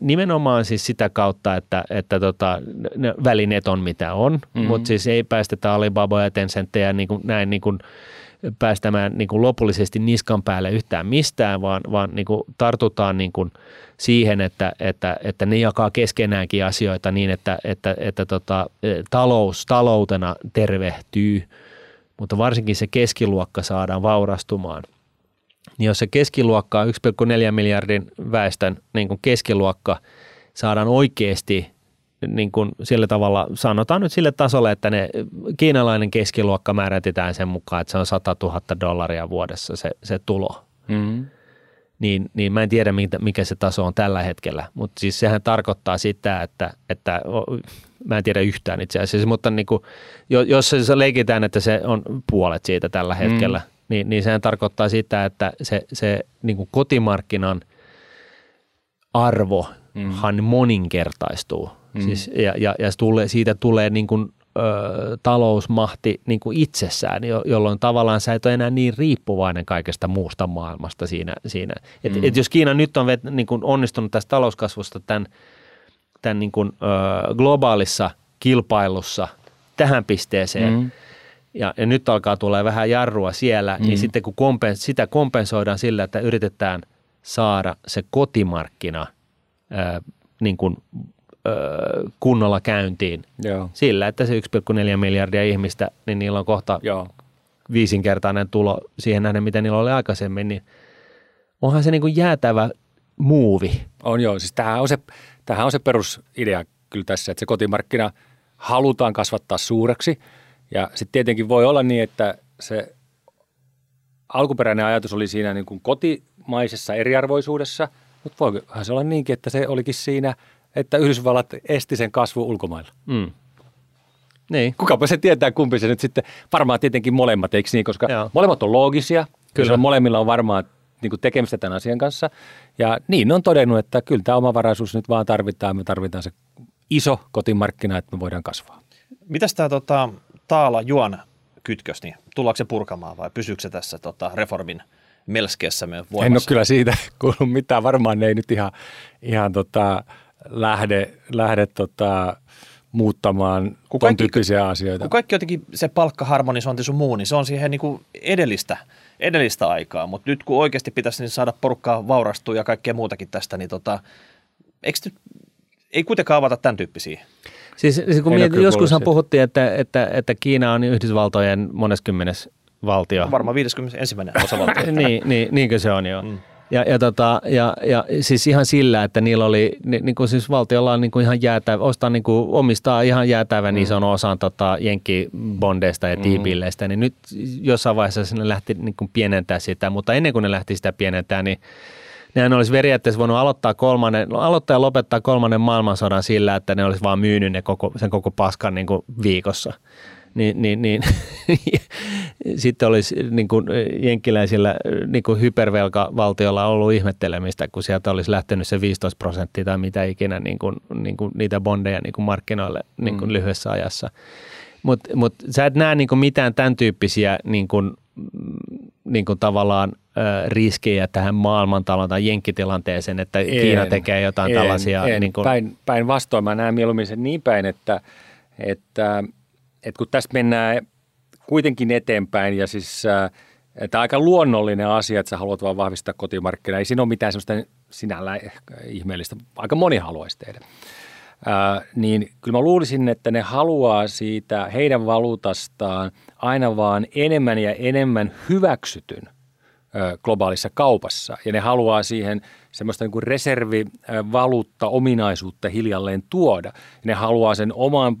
nimenomaan siis sitä kautta, että, että tota, ne välineet on mitä on, mm-hmm. mutta siis ei päästetä Alibaba ja Tencentejä niin kuin näin niin kuin päästämään niin kuin lopullisesti niskan päälle yhtään mistään, vaan, vaan niin kuin tartutaan niin kuin siihen, että, että, että ne jakaa keskenäänkin asioita niin, että, että, että tota, talous taloutena tervehtyy, mutta varsinkin se keskiluokka saadaan vaurastumaan. Niin jos se keskiluokka, 1,4 miljardin väestön niin kuin keskiluokka, saadaan oikeasti niin kuin sillä tavalla, sanotaan nyt sille tasolle, että ne kiinalainen keskiluokka määrätään sen mukaan, että se on 100 000 dollaria vuodessa se, se tulo. Mm-hmm. Niin, niin mä en tiedä, mikä se taso on tällä hetkellä, mutta siis sehän tarkoittaa sitä, että, että mä en tiedä yhtään itse asiassa, mutta niin kuin, jos se leikitään, että se on puolet siitä tällä hetkellä, mm. niin, niin sehän tarkoittaa sitä, että se, se niin kuin kotimarkkinan arvohan mm. moninkertaistuu Mm. Siis, ja ja, ja tulee, siitä tulee niin kuin, ö, talousmahti niin kuin itsessään, jo, jolloin tavallaan sä et ole enää niin riippuvainen kaikesta muusta maailmasta siinä. siinä. Et, mm. et jos Kiina nyt on vet, niin kuin onnistunut tästä talouskasvusta tämän, tämän niin kuin, ö, globaalissa kilpailussa tähän pisteeseen, mm. ja, ja nyt alkaa tulla vähän jarrua siellä, niin mm. niin sitten kun kompens, sitä kompensoidaan sillä, että yritetään saada se kotimarkkina ö, niin kuin kunnolla käyntiin Joo. sillä, että se 1,4 miljardia ihmistä, niin niillä on kohta Joo. viisinkertainen tulo siihen nähden, mitä niillä oli aikaisemmin, niin onhan se niin kuin jäätävä muuvi. On joo, siis tämähän on se, tämähän on se perusidea kyllä tässä, että se kotimarkkina halutaan kasvattaa suureksi ja sitten tietenkin voi olla niin, että se alkuperäinen ajatus oli siinä niin kuin kotimaisessa eriarvoisuudessa, mutta voihan se olla niinkin, että se olikin siinä – että Yhdysvallat esti sen kasvu ulkomailla. Mm. Niin. Kukapa se tietää, kumpi se nyt sitten, varmaan tietenkin molemmat, eikö niin, koska Joo. molemmat on loogisia, kyllä molemmilla on varmaan niin kuin tekemistä tämän asian kanssa. Ja niin on todennut, että kyllä tämä omavaraisuus nyt vaan tarvitaan, me tarvitaan se iso kotimarkkina, että me voidaan kasvaa. Mitäs tämä tota, Taala Juon kytkös, niin tullaanko se purkamaan vai pysyykö se tässä tota, reformin melskeessä voimassa? En ole kyllä siitä kuullut mitään, varmaan ne ei nyt ihan, ihan tota, lähde, lähde tota, muuttamaan kun ton tyyppisiä asioita. Kun kaikki jotenkin se palkkaharmonisointi sun muu, niin se on siihen niin kuin edellistä, edellistä aikaa, mutta nyt kun oikeasti pitäisi niin saada porukkaa vaurastua ja kaikkea muutakin tästä, niin tota, eikö nyt, ei kuitenkaan avata tämän tyyppisiä? Siis, siis kun mietin, joskushan puhuttiin, että, että, että Kiina on Yhdysvaltojen moneskymmenes valtio. Varmaan 51. osavaltio. niin, niin, niinkö se on jo. Mm. Ja, ja, tota, ja, ja, siis ihan sillä, että niillä oli, ni, niin kuin siis valtiolla on niin kuin ihan jäätävä, ostaa niin kuin, omistaa ihan jäätävän mm. ison osan tota, jenkkibondeista ja tiipilleistä, mm. niin nyt jossain vaiheessa sinne lähti niin kuin pienentää sitä, mutta ennen kuin ne lähti sitä pienentää, niin nehän olisi periaatteessa voinut aloittaa, kolmannen, aloittaa ja lopettaa kolmannen maailmansodan sillä, että ne olisi vaan myynyt ne koko, sen koko paskan niin kuin viikossa. Niin, niin, niin sitten olisi niin kuin jenkkiläisillä niin kuin hypervelkavaltiolla ollut ihmettelemistä, kun sieltä olisi lähtenyt se 15 prosenttia tai mitä ikinä niin kuin, niin kuin niitä bondeja niin kuin markkinoille niin kuin mm. lyhyessä ajassa. Mutta mut sä et näe niin kuin mitään tämän tyyppisiä niin kuin, niin kuin tavallaan riskejä tähän maailmantalon tai jenkkitilanteeseen, että en, Kiina tekee jotain en, tällaisia. En. Niin kuin... Päin, päin vastoin mä näen mieluummin sen niin päin, että, että, että kun tästä mennään kuitenkin eteenpäin ja siis että aika luonnollinen asia, että sä haluat vaan vahvistaa kotimarkkinaa. Ei siinä ole mitään sellaista sinällä ihmeellistä. Aika moni haluaisi tehdä. Ää, niin kyllä mä luulisin, että ne haluaa siitä heidän valuutastaan aina vaan enemmän ja enemmän hyväksytyn globaalissa kaupassa. Ja ne haluaa siihen semmoista niin reservivaluutta ominaisuutta hiljalleen tuoda. Ne haluaa sen oman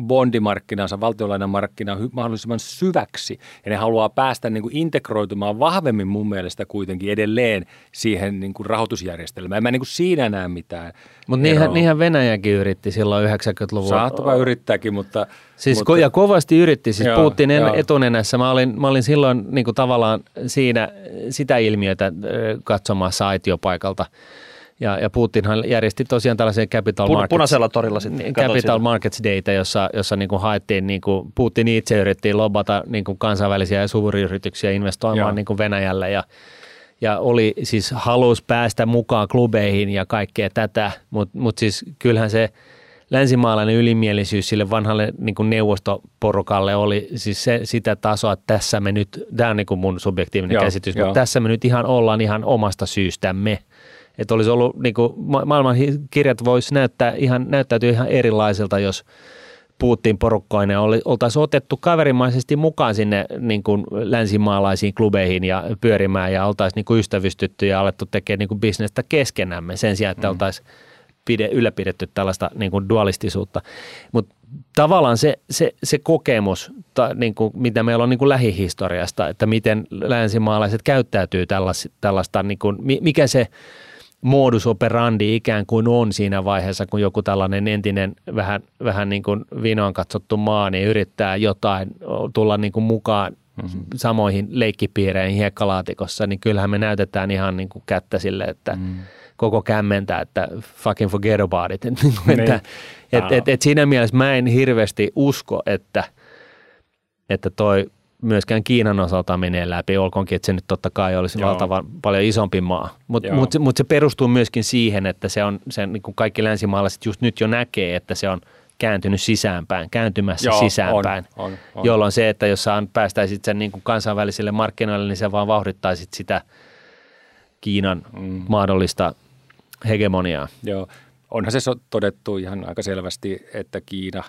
bondimarkkinansa, valtionlainamarkkinan mahdollisimman syväksi. Ja ne haluaa päästä niin kuin integroitumaan vahvemmin mun mielestä kuitenkin edelleen siihen niin kuin rahoitusjärjestelmään. Mä en niin kuin siinä näe mitään. Mutta niinhän, niinhän Venäjäkin yritti silloin 90-luvulla. Saatapa yrittääkin, mutta... Siis mutta, ja kovasti yritti. Siis joo, Putin joo. etunenässä. Mä olin, mä olin silloin niin kuin tavallaan siinä sitä ilmiötä katsomassa aitiopaikalta. Ja, ja Putinhan järjesti tosiaan tällaisen Capital Pun, Markets, punaisella torilla sitten. Capital Markets Data, jossa, jossa niin kuin haettiin, niin kuin Putin itse yritti lobata niin kuin kansainvälisiä ja suuryrityksiä investoimaan niin kuin Venäjälle ja, ja oli siis halus päästä mukaan klubeihin ja kaikkea tätä, mutta mut siis kyllähän se länsimaalainen ylimielisyys sille vanhalle niin kuin neuvostoporukalle oli siis se, sitä tasoa, että tässä me nyt, tämä on niin kuin mun subjektiivinen Joo, käsitys, joo. mutta tässä me nyt ihan ollaan ihan omasta syystämme. Että olisi ollut, niin kuin, ma- maailman kirjat voisi näyttää ihan, näyttäytyä ihan erilaisilta, jos Putin porukkoinen oli, oltaisiin otettu kaverimaisesti mukaan sinne niin kuin länsimaalaisiin klubeihin ja pyörimään ja oltaisiin niin kuin ystävystytty ja alettu tekemään niin kuin bisnestä keskenämme sen sijaan, että mm. oltaisiin pide, ylläpidetty tällaista niin kuin dualistisuutta. Mutta tavallaan se, se, se kokemus, ta, niin kuin, mitä meillä on niin kuin lähihistoriasta, että miten länsimaalaiset käyttäytyy tällaista, tällaista niin kuin, mikä se modus operandi ikään kuin on siinä vaiheessa, kun joku tällainen entinen vähän, vähän niin kuin vinoon katsottu maa, niin yrittää jotain tulla niin kuin mukaan mm-hmm. samoihin leikkipiireihin hiekkalaatikossa, niin kyllähän me näytetään ihan niin kuin kättä sille, että mm. koko kämmentä, että fucking forget about it. Että, Niin. että et, et, et siinä mielessä mä en hirveästi usko, että, että toi myöskään Kiinan osalta menee läpi, olkoonkin, että se nyt totta kai olisi Joo. valtavan paljon isompi maa. Mutta mut, se- mut se perustuu myöskin siihen, että se on, se, niin kuin kaikki länsimaalaiset just nyt jo näkee, että se on kääntynyt sisäänpäin, kääntymässä Joo, sisäänpäin, on, on, on. jolloin se, että jos sä päästäisit sen niin kuin kansainvälisille markkinoille, niin se vaan vauhdittaisit sitä Kiinan mm. mahdollista hegemoniaa. Joo, onhan se todettu ihan aika selvästi, että Kiina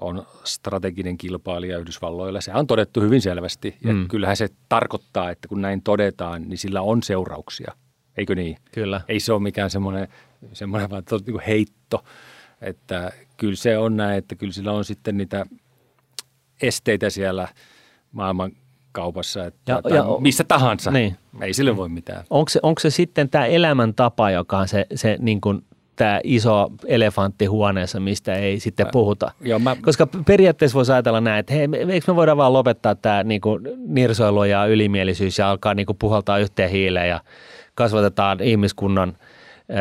on strateginen kilpailija Yhdysvalloille. Se on todettu hyvin selvästi. Ja Mm. kyllähän se tarkoittaa, että kun näin todetaan, niin sillä on seurauksia. Eikö niin? Kyllä. Ei se ole mikään semmoinen, semmoinen vaan to- niin heitto. Että kyllä se on näin, että kyllä sillä on sitten niitä esteitä siellä maailman kaupassa, että Ja- ja- missä tahansa. Niin. Ei sille voi mitään. Onko se, onko se sitten tämä elämäntapa, joka on se, se niin kuin tämä iso elefantti huoneessa, mistä ei sitten puhuta? Joo, mä, Koska periaatteessa voisi ajatella näin, että hei, me- eikö me voida vaan lopettaa tämä niin nirsoilu ja ylimielisyys ja alkaa niin kuin puhaltaa yhteen hiileen ja kasvatetaan ihmiskunnan ö,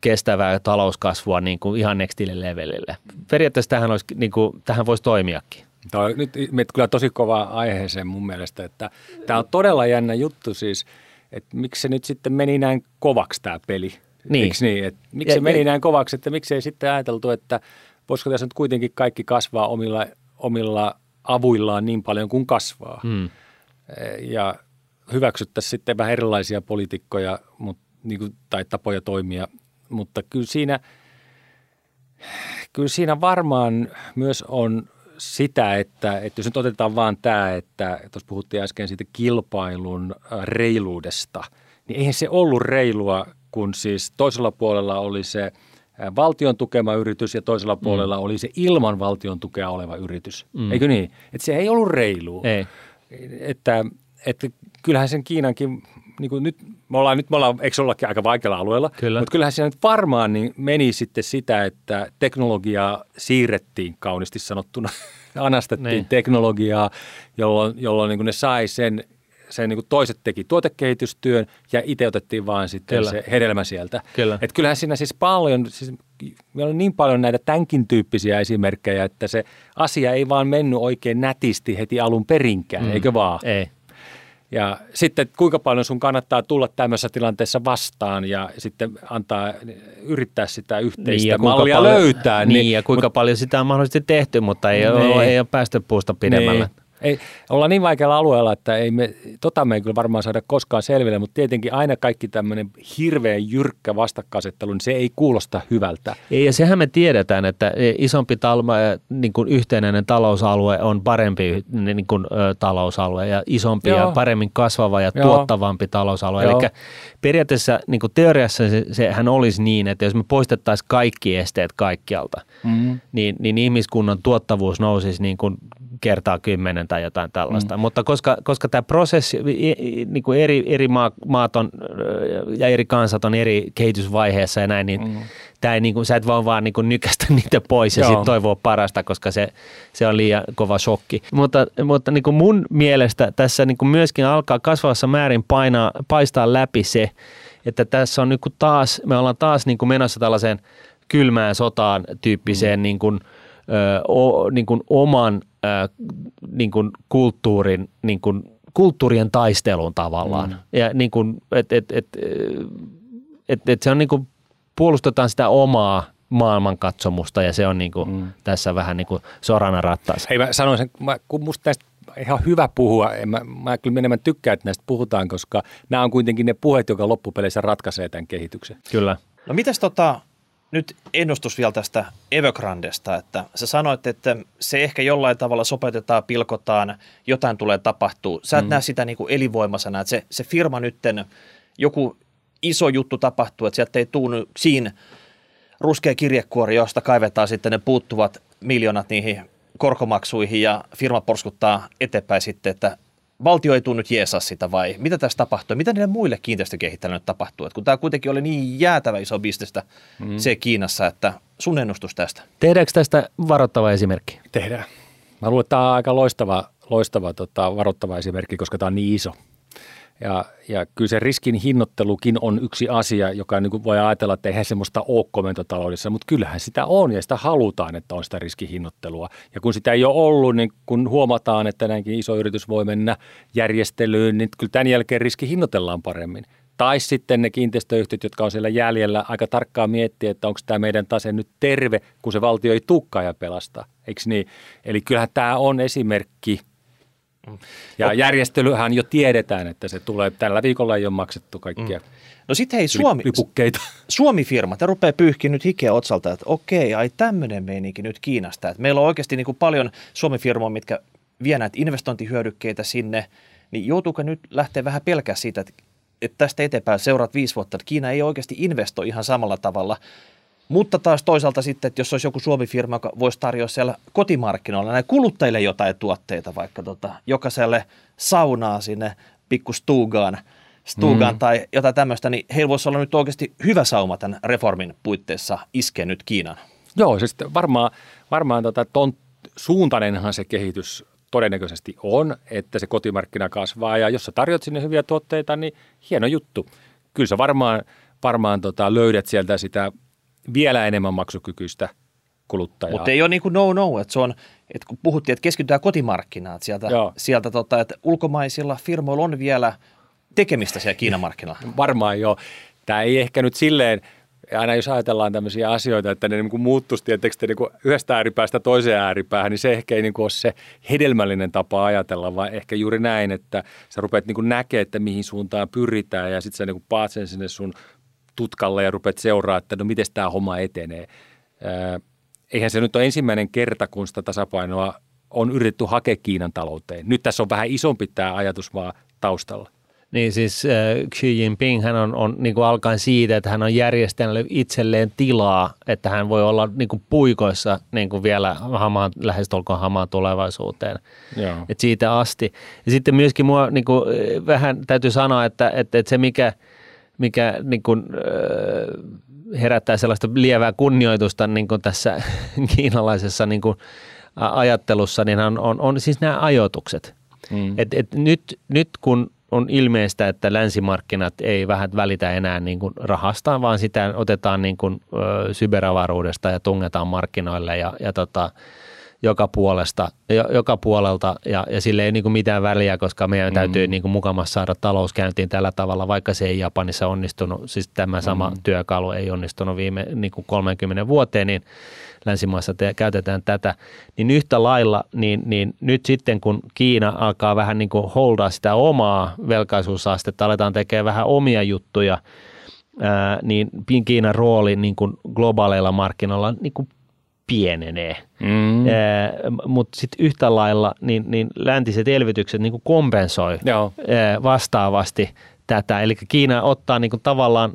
kestävää talouskasvua niin kuin ihan nextille levelille. Periaatteessa tähän, olisi, niin kuin, tähän voisi toimiakin. Tämä on nyt kyllä tosi kova aiheeseen mun mielestä, että tämä on todella jännä juttu siis, että miksi se nyt sitten meni näin kovaksi tämä peli. Niin. Eikö niin? Että miksi Ja- se meni ja- näin kovaksi, että miksi ei sitten ajateltu, että voisiko tässä nyt kuitenkin kaikki kasvaa omilla, omilla avuillaan niin paljon kuin kasvaa. Hmm. Ja hyväksyttäisiin sitten vähän erilaisia poliitikkoja mut, niin kuin, tai tapoja toimia, mutta kyllä siinä, kyllä siinä varmaan myös on sitä, että, että jos nyt otetaan vaan tämä, että tuossa puhuttiin äsken siitä kilpailun reiluudesta, niin eihän se ollut reilua, kun siis toisella puolella oli se äh, valtion tukema yritys ja toisella puolella oli se ilman valtion tukea oleva yritys. Mm. Eikö niin? Että se ei ollut reilua Ei. että, että kyllähän sen Kiinankin niin kuin nyt, me ollaan, nyt me ollaan, eikö se ollakin aika vaikealla alueella, Kyllä. mutta kyllähän siinä nyt varmaan niin meni sitten sitä, että teknologiaa siirrettiin kauniisti sanottuna, anastettiin Niin. teknologiaa, jolloin, jolloin niin ne sai sen, sen niin kuin toiset teki tuotekehitystyön ja itse otettiin vaan sitten Kyllä. se hedelmä sieltä. Kyllä. Et kyllähän siinä siis paljon, siis meillä on niin paljon näitä tämänkin tyyppisiä esimerkkejä, että se asia ei vaan mennyt oikein nätisti heti alun perinkään, mm. eikö vaan? Ei. Ja sitten kuinka paljon sun kannattaa tulla tämmöisessä tilanteessa vastaan ja sitten antaa, yrittää sitä yhteistä niin, mallia paljon- löytää. Niin, ja kuinka paljon sitä on mahdollisesti tehty, mutta ei, Niin. ole, ei ole päästy puusta pidemmälle. Niin. Ei, ollaan niin vaikealla alueella, että ei me, tota me ei kyllä varmaan saada koskaan selville, mutta tietenkin aina kaikki tämmöinen hirveän jyrkkä vastakkainasettelu, niin se ei kuulosta hyvältä. Ei, ja sehän me tiedetään, että isompi talma, niin kuin yhtenäinen talousalue on parempi niin kuin, ö, talousalue ja isompi Joo. ja paremmin kasvava ja Joo. tuottavampi talousalue. Joo. Eli periaatteessa niin kuin teoriassa se, sehän olisi niin, että jos me poistettaisiin kaikki esteet kaikkialta, Mm. niin, niin ihmiskunnan tuottavuus nousisi niin kuin kertaa kymmenen tai jotain tällaista. Mm. Mutta koska, koska tämä prosessi, niin kuin eri, eri maa, maat on, ja eri kansat on eri kehitysvaiheessa ja näin, niin mm. tää ei, niin kuin, sä et vaan, vaan niin kuin nykästä niitä pois ja sitten toivoa parasta, koska se, se on liian kova shokki. Mutta, mutta niin kuin mun mielestä tässä niin kuin myöskin alkaa kasvavassa määrin painaa, paistaa läpi se, että tässä on niin kuin taas, me ollaan taas niin kuin menossa tällaiseen kylmään sotaan tyyppiseen mm. niin kuin, ö, o, niin kuin oman ö, niin kuin kulttuurin, niin kuin kulttuurien taisteluun tavallaan. Mm. Ja niin kuin, et, et, et, et, et se on niin kuin, puolustetaan sitä omaa maailmankatsomusta ja se on niin kuin mm. tässä vähän niin kuin sorana rattaassa. Hei mä sanoisin, mä, kun musta näistä ihan hyvä puhua, en mä, mä kyllä enemmän tykkään, että näistä puhutaan, koska nämä on kuitenkin ne puheet, joka loppupeleissä ratkaisee tämän kehityksen. Kyllä. No mitäs tota, nyt ennustus vielä tästä Evergrandesta, että sä sanoit, että se ehkä jollain tavalla sopeutetaan, pilkotaan, jotain tulee tapahtuu. Sä et mm. näe sitä niin kuin elinvoimaisena, että se, se firma nytten, joku iso juttu tapahtuu, että sieltä ei tuu siinä ruskea kirjekuori, josta kaivetaan sitten ne puuttuvat miljoonat niihin korkomaksuihin ja firma porskuttaa eteenpäin sitten, että valtio ei tule nyt jeesaa sitä vai mitä tässä tapahtuu? Mitä niille muille kiinteistökehittäjille nyt tapahtuu? Et kun tämä kuitenkin oli niin jäätävä iso bisnestä mm. se Kiinassa, että sun ennustus tästä. Tehdäänkö tästä varoittava esimerkki? Tehdään. Mä luulen, että tämä on aika loistava, loistava tota, varoittava esimerkki, koska tämä on niin iso. Ja, ja kyllä se riskin hinnoittelukin on yksi asia, joka niin kuin voi ajatella, että eihän semmoista ole komentotaloudessa, mutta kyllähän sitä on ja sitä halutaan, että on sitä riskihinnoittelua. Ja kun sitä ei ole ollut, niin kun huomataan, että näinkin iso yritys voi mennä järjestelyyn, niin kyllä tämän jälkeen riski hinnoitellaan paremmin. Tai sitten ne kiinteistöyhtiöt, jotka on siellä jäljellä, aika tarkkaan miettiä, että onko tämä meidän tase nyt terve, kun se valtio ei tukkaa ja pelastaa. Eikö niin? Eli kyllähän tämä on esimerkki. Ja järjestelyhän jo tiedetään, että se tulee. Tällä viikolla ei ole maksettu kaikkia No sitten hei Suomi, lipukkeita. Suomi-firma, te rupeaa pyyhkiä nyt hikeä otsalta, että okei, ai tämmöinen meininki nyt Kiinasta. Että meillä on oikeasti niin kuin paljon Suomi-firmoja, mitkä vie näitä investointihyödykkeitä sinne, niin joutuuko nyt lähteä vähän pelkää siitä, että, että tästä eteenpäin seuraat viisi vuotta, että Kiina ei oikeasti investoi ihan samalla tavalla. Mutta taas toisaalta sitten, että jos olisi joku Suomi-firma, joka voisi tarjota siellä kotimarkkinoilla näille kuluttajille jotain tuotteita, vaikka tota, jokaiselle saunaa sinne pikku stuugaan, stuugaan mm. tai jotain tämmöistä, niin heillä voisi olla nyt oikeasti hyvä sauma tämän reformin puitteissa iskeä nyt Kiinan. Joo, siis varmaan, varmaan tota, ton suuntainenhan se kehitys todennäköisesti on, että se kotimarkkina kasvaa ja jos sä tarjot sinne hyviä tuotteita, niin hieno juttu. Kyllä sä varmaan, varmaan tota, löydät sieltä sitä vielä enemmän maksukykyistä kuluttajaa. Mutta ei ole niin kuin no no, että se on, että kun puhuttiin, että keskitytään kotimarkkinaan, että sieltä, Joo. sieltä tota, että ulkomaisilla firmoilla on vielä tekemistä siellä Kiinan markkinoilla. Varmaan joo. Tämä ei ehkä nyt silleen, aina jos ajatellaan tämmöisiä asioita, että ne niin kuin muuttuisi tietysti niin kuin yhdestä ääripäästä toiseen ääripäähän, niin se ehkä ei niin kuin ole se hedelmällinen tapa ajatella, vaan ehkä juuri näin, että sä rupeat niin kuin näkemään, että mihin suuntaan pyritään ja sitten sä niin kuin paat sen sinne sun tutkalle ja rupeat seuraa, että no miten tämä homma etenee. Eihän se nyt ole ensimmäinen kerta, kun sitä tasapainoa on yritetty hakea Kiinan talouteen. Nyt tässä on vähän isompi tämä ajatus vaan taustalla. niin siis äh, Xi Jinping hän on, on niin kuin alkaen siitä, että hän on järjestänyt itselleen tilaa, että hän voi olla niin kuin puikoissa niin kuin vielä hamaan, lähestulkoon hamaan tulevaisuuteen. Joo. Et siitä asti. Ja sitten myöskin mua niin kuin, vähän täytyy sanoa, että, että, että se mikä, mikä niin kuin, herättää sellaista lievää kunnioitusta niin kuin tässä kiinalaisessa niin kuin, ajattelussa, niin on, on, on siis nämä ajoitukset. Mm. Et, et nyt, nyt kun on ilmeistä, että länsimarkkinat ei vähän välitä enää niin kuin rahasta, vaan sitä otetaan niin kuin, ö, cyberavaruudesta ja tungetaan markkinoille ja, ja tota, joka, puolesta, joka puolelta ja, ja sille ei niin kuin mitään väliä, koska meidän mm. täytyy niin kuin mukamassa saada talous käyntiin tällä tavalla, vaikka se ei Japanissa onnistunut, siis tämä sama mm. työkalu ei onnistunut viime niin kuin 30 vuoteen, niin länsimaissa te, käytetään tätä, niin yhtä lailla, niin, niin nyt sitten kun Kiina alkaa vähän niin kuin holdaa sitä omaa velkaisuusastetta, aletaan tekemään vähän omia juttuja, ää, niin Kiinan rooli niin kuin globaaleilla markkinoilla niin kuin pienenee. Mm. Mutta sitten yhtä lailla niin, niin läntiset elvytykset niin kuin kompensoi Joo. Vastaavasti tätä. Eli Kiina ottaa niin kuin tavallaan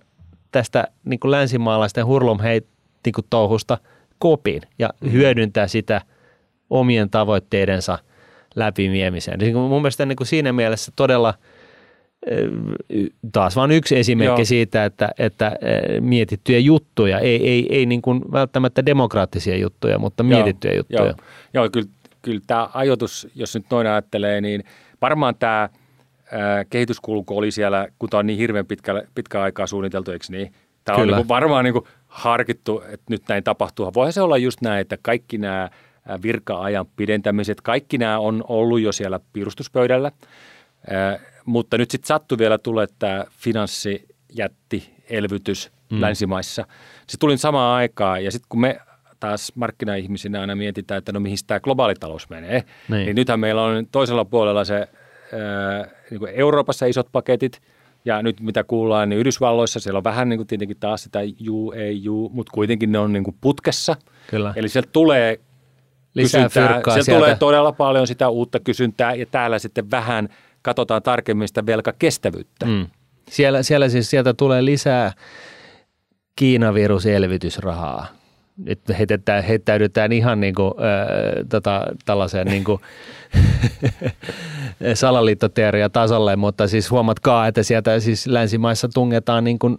tästä niin kuin länsimaalaisten hurlumheit niin kuin touhusta – kopin ja mm. hyödyntää sitä omien tavoitteidensa läpiviemiseen. Niin mun mielestä niin kuin siinä mielessä todella taas vain yksi esimerkki Joo. siitä, että, että mietittyjä juttuja, ei, ei, ei niin kuin välttämättä demokraattisia juttuja, mutta mietittyjä Joo. juttuja. Joo, Joo kyllä, kyllä tämä ajoitus, jos nyt noin ajattelee, niin varmaan tämä kehityskulku oli siellä, kun tämä on niin hirveän pitkä, pitkä aikaa suunniteltu, eikö niin? Tämä Kyllä. on niin varmaan niin kuin harkittu, että nyt näin tapahtuu. Voihan se olla just näin, että kaikki nämä virka-ajan pidentämiset, kaikki nämä on ollut jo siellä piirustuspöydällä, mutta nyt sitten sattui vielä tulee tämä finanssijätti elvytys mm. länsimaissa. Se tuli samaan aikaan ja sitten kun me taas markkinaihmisinä aina mietitään, että no mihin tämä globaali talous menee, niin. niin nythän meillä on toisella puolella se ää, niin kuin Euroopassa isot paketit – ja nyt mitä kuullaan, niin Yhdysvalloissa siellä on vähän niin kuin tietenkin taas sitä juu, ei juu, mutta kuitenkin ne on niin kuin putkessa. Kyllä. Eli sieltä tulee Lisää kysyntää, sieltä, sieltä tulee todella paljon sitä uutta kysyntää ja täällä sitten vähän katsotaan tarkemmin sitä velkakestävyyttä. Mm. Siellä, siellä siis sieltä tulee lisää Kiinaviruselvytysrahaa nyt heitetään, heittäydytään ihan niin kuin, äh, tota, tällaiseen niin kuin salaliittoteoria tasolle, mutta siis huomatkaa, että sieltä siis länsimaissa tungetaan niin kuin,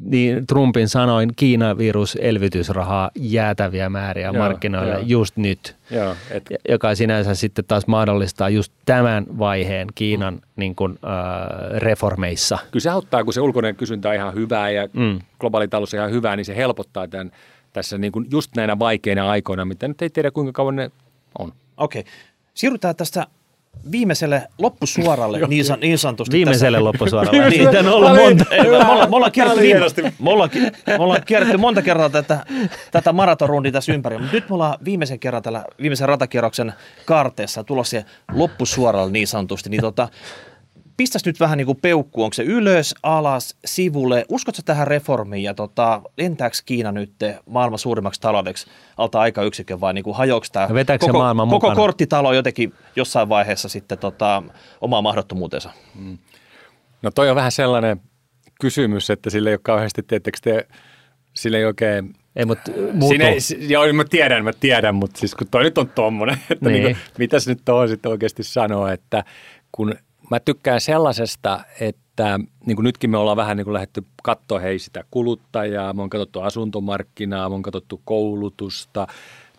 niin Trumpin sanoin Kiina-virus elvytysrahaa jäätäviä määriä joo, markkinoille joo. just nyt, joo, et... joka sinänsä sitten taas mahdollistaa just tämän vaiheen Kiinan mm. niin kuin, äh, reformeissa. Kyllä se auttaa, kun se ulkoinen kysyntä on ihan hyvää ja mm. globaali talous on ihan hyvää, niin se helpottaa tämän tässä niin kuin just näinä vaikeina aikoina, mitä nyt ei tiedä kuinka kauan ne on. Okei. Okay. Siirrytään tästä viimeiselle loppusuoralle niin, san, niin sanotusti. Viimeiselle tässä. loppusuoralle. niin, on ollut monta. Me ollaan, me ollaan, kierretty, me ollaan, me ollaan kierretty monta kertaa tätä, tätä maratonrundia tässä ympäri, mutta nyt me ollaan viimeisen kerran tällä viimeisen ratakierroksen kaarteessa tulossa loppusuoralle niin sanotusti. Niin tota, pistäisi nyt vähän niin kuin peukku, onko se ylös, alas, sivulle, uskotko tähän reformiin ja tota, lentääkö Kiina nyt maailman suurimmaksi taloudeksi alta aikayksikön vai niin kuin hajoako tämä koko, koko mukana? korttitalo jotenkin jossain vaiheessa sitten tota, omaa mahdottomuutensa? Mm. No toi on vähän sellainen kysymys, että sille ei ole kauheasti, tiettekö te, sille ei oikein ei, mutta Siinä ei, joo, mä tiedän, mä tiedän, mutta siis kun toi nyt on tommonen, että niin. Niin kuin, mitäs nyt tuohon sitten oikeasti sanoa, että kun mä tykkään sellaisesta, että niin kuin nytkin me ollaan vähän niin kuin lähdetty katsoa hei sitä kuluttajaa, me on katsottu asuntomarkkinaa, me on katsottu koulutusta,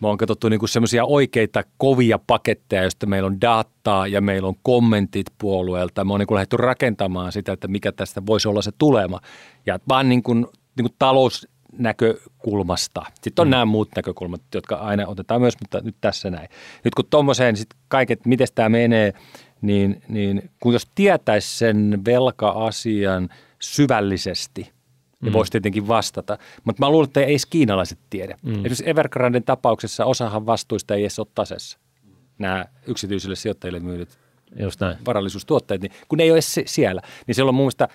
me on katsottu niin semmoisia oikeita kovia paketteja, joista meillä on dataa ja meillä on kommentit puolueelta. Me on niin kuin lähdetty rakentamaan sitä, että mikä tästä voisi olla se tulema. Ja vaan niin kuin, niin kuin talousnäkökulmasta. Sitten on mm. nämä muut näkökulmat, jotka aina otetaan myös, mutta nyt tässä näin. Nyt kun tuommoiseen sitten kaiket, miten tämä menee – niin, niin kun jos tietäisi sen velka-asian syvällisesti, niin mm. voisi tietenkin vastata. Mutta mä luulen, että ei edes kiinalaiset tiedä. Mm. Esimerkiksi Evergranden tapauksessa osahan vastuista ei edes ole tasessa. Nämä yksityisille sijoittajille myydyt Just näin. varallisuustuotteet, niin kun ne ei ole edes siellä. Niin silloin mun mielestä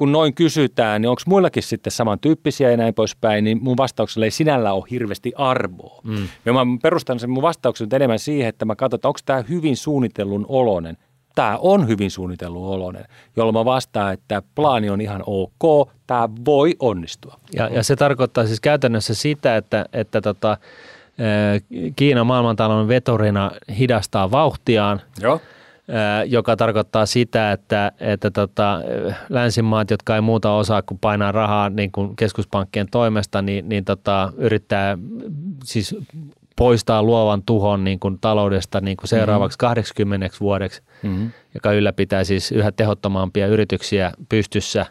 kun noin kysytään, niin onko muillakin sitten samantyyppisiä ja näin poispäin, niin mun vastauksella ei sinällä ole hirveästi arvoa. Mm. Ja mä perustan sen mun vastauksen enemmän siihen, että mä katson, että onko tämä hyvin suunnitellun oloinen tämä on hyvin suunnitellut oloinen, jolloin mä vastaan, että plaani on ihan ok, tämä voi onnistua. Ja, ja se tarkoittaa siis käytännössä sitä, että, että tota, Kiina maailmantalouden vetorina hidastaa vauhtiaan, Joo. Joka tarkoittaa sitä, että, että tota, länsimaat, jotka ei muuta osaa kuin painaa rahaa niin kuin keskuspankkien toimesta, niin, niin tota, yrittää siis poistaa luovan tuhon niin kuin taloudesta niin kuin seuraavaksi mm-hmm. 80 vuodeksi, mm-hmm. joka ylläpitää siis yhä tehottomampia yrityksiä pystyssä.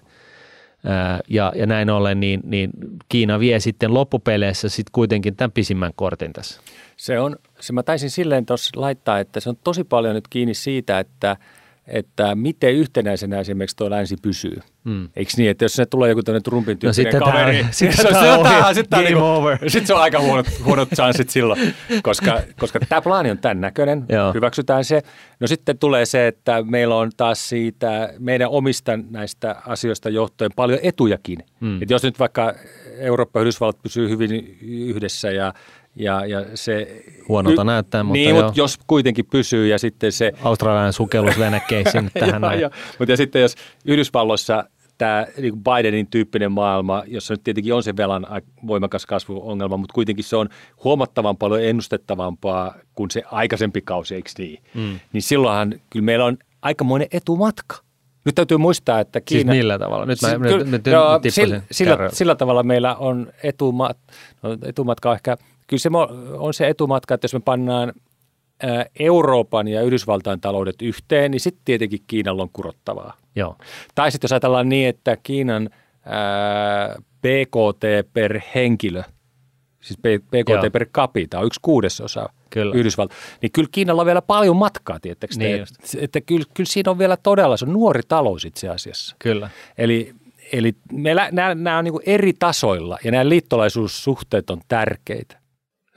Ja, ja näin ollen, niin, niin Kiina vie sitten loppupeleissä sitten kuitenkin tämän pisimmän kortin tässä. Se on, se mä taisin silleen tuossa laittaa, että se on tosi paljon nyt kiinni siitä, että – että miten yhtenäisenä esimerkiksi tuo länsi pysyy. Mm. Eikö niin, että jos se tulee joku tämmöinen Trumpin no tyyppinen no, kaveri, tämä, sitten se, on, tämä, sitten niinku. Sitten se on aika huonot, huonot chanssit silloin, koska, koska tämä plaani on tämän näköinen, Joo. hyväksytään se. No sitten tulee se, että meillä on taas siitä meidän omista näistä asioista johtuen paljon etujakin. Mm. Et jos nyt vaikka Eurooppa ja Yhdysvallat pysyy hyvin yhdessä ja ja, ja se, Huonolta y- näyttää, mutta Niin, mutta jos kuitenkin pysyy ja sitten se... Australian sukellusvenekeissin tähän näin. Mutta ja sitten jos Yhdysvalloissa tämä niin Bidenin tyyppinen maailma, jossa nyt tietenkin on se velan voimakas kasvuongelma, mutta kuitenkin se on huomattavan paljon ennustettavampaa kuin se aikaisempi kausi, eikö niin? Mm. Niin silloinhan kyllä meillä on aikamoinen etumatka. Nyt täytyy muistaa, että siis Kiina... Siis millä tavalla? Nyt mä, kyllä, nyt, nyt joo, sillä, sillä, sillä tavalla meillä on etumat, no, etumatka ehkä – kyllä se on se etumatka, että jos me pannaan Euroopan ja Yhdysvaltain taloudet yhteen, niin sitten tietenkin Kiinalla on kurottavaa. Joo. Tai sitten jos ajatellaan niin, että Kiinan ää, BKT per henkilö, siis BKT Joo. per capita on yksi kuudesosa kyllä. Yhdysvalta, niin kyllä Kiinalla on vielä paljon matkaa, tietysti. Niin että, että kyllä, kyllä siinä on vielä todella, se on nuori talous itse asiassa. Kyllä. Eli, eli meillä, nämä, nämä on niin eri tasoilla ja nämä liittolaisuussuhteet on tärkeitä.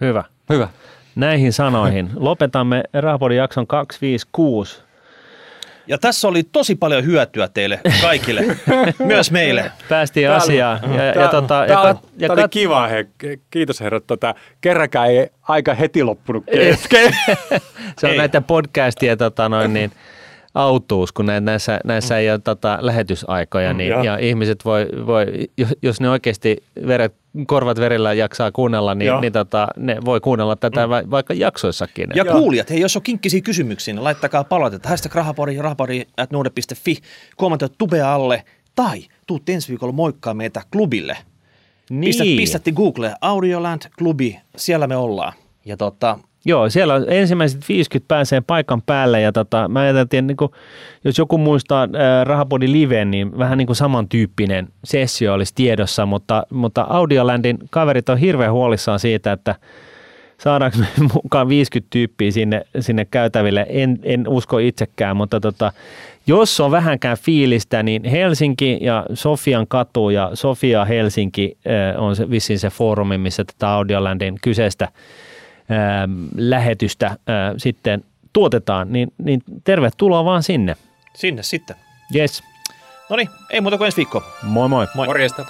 Hyvä. Hyvä. Näihin sanoihin lopetamme Rahapodin jakson 256. Ja tässä oli tosi paljon hyötyä teille kaikille, myös meille. Päästiin täällä, asiaan. Ja, ja, tota, ja, ja, ja kat... oli kiva, he, kiitos herrat. Tota, kerrakaan ei aika heti loppunut kesken. Se on ei. näitä podcastia tota noin, niin, autuus, kun näissä, näissä ei ole tota, lähetysaikoja, niin, ja. ja ihmiset voi, voi, jos ne oikeasti veret, korvat verillä jaksaa kuunnella, niin, niin tota, ne voi kuunnella tätä mm. vaikka jaksoissakin. Ja Joo. kuulijat, hei, jos on kinkkisiä kysymyksiä, niin laittakaa palautetta. Hashtag rahapori, rahapori at nuode.fi, kommentoit tubea alle, tai tuut ensi viikolla moikkaa meitä klubille. Niin. Pistät, pistätti Google Audioland klubi, siellä me ollaan. Ja tota, Joo, siellä on ensimmäiset 50 pääsee paikan päälle ja tota, mä ajattelin, niin kuin, jos joku muistaa äh, Rahapodi Live, niin vähän niin kuin samantyyppinen sessio olisi tiedossa, mutta, mutta Audiolandin kaverit on hirveän huolissaan siitä, että saadaanko me mukaan 50 tyyppiä sinne, sinne käytäville, en, en usko itsekään, mutta tota, jos on vähänkään fiilistä, niin Helsinki ja Sofian katu ja Sofia Helsinki on se, vissiin se foorumi, missä tätä Audiolandin kyseistä lähetystä äh, sitten tuotetaan, niin, niin tervetuloa vaan sinne. Sinne sitten. Yes. No niin, ei muuta kuin ensi viikko. Moi moi. moi. Morjesta.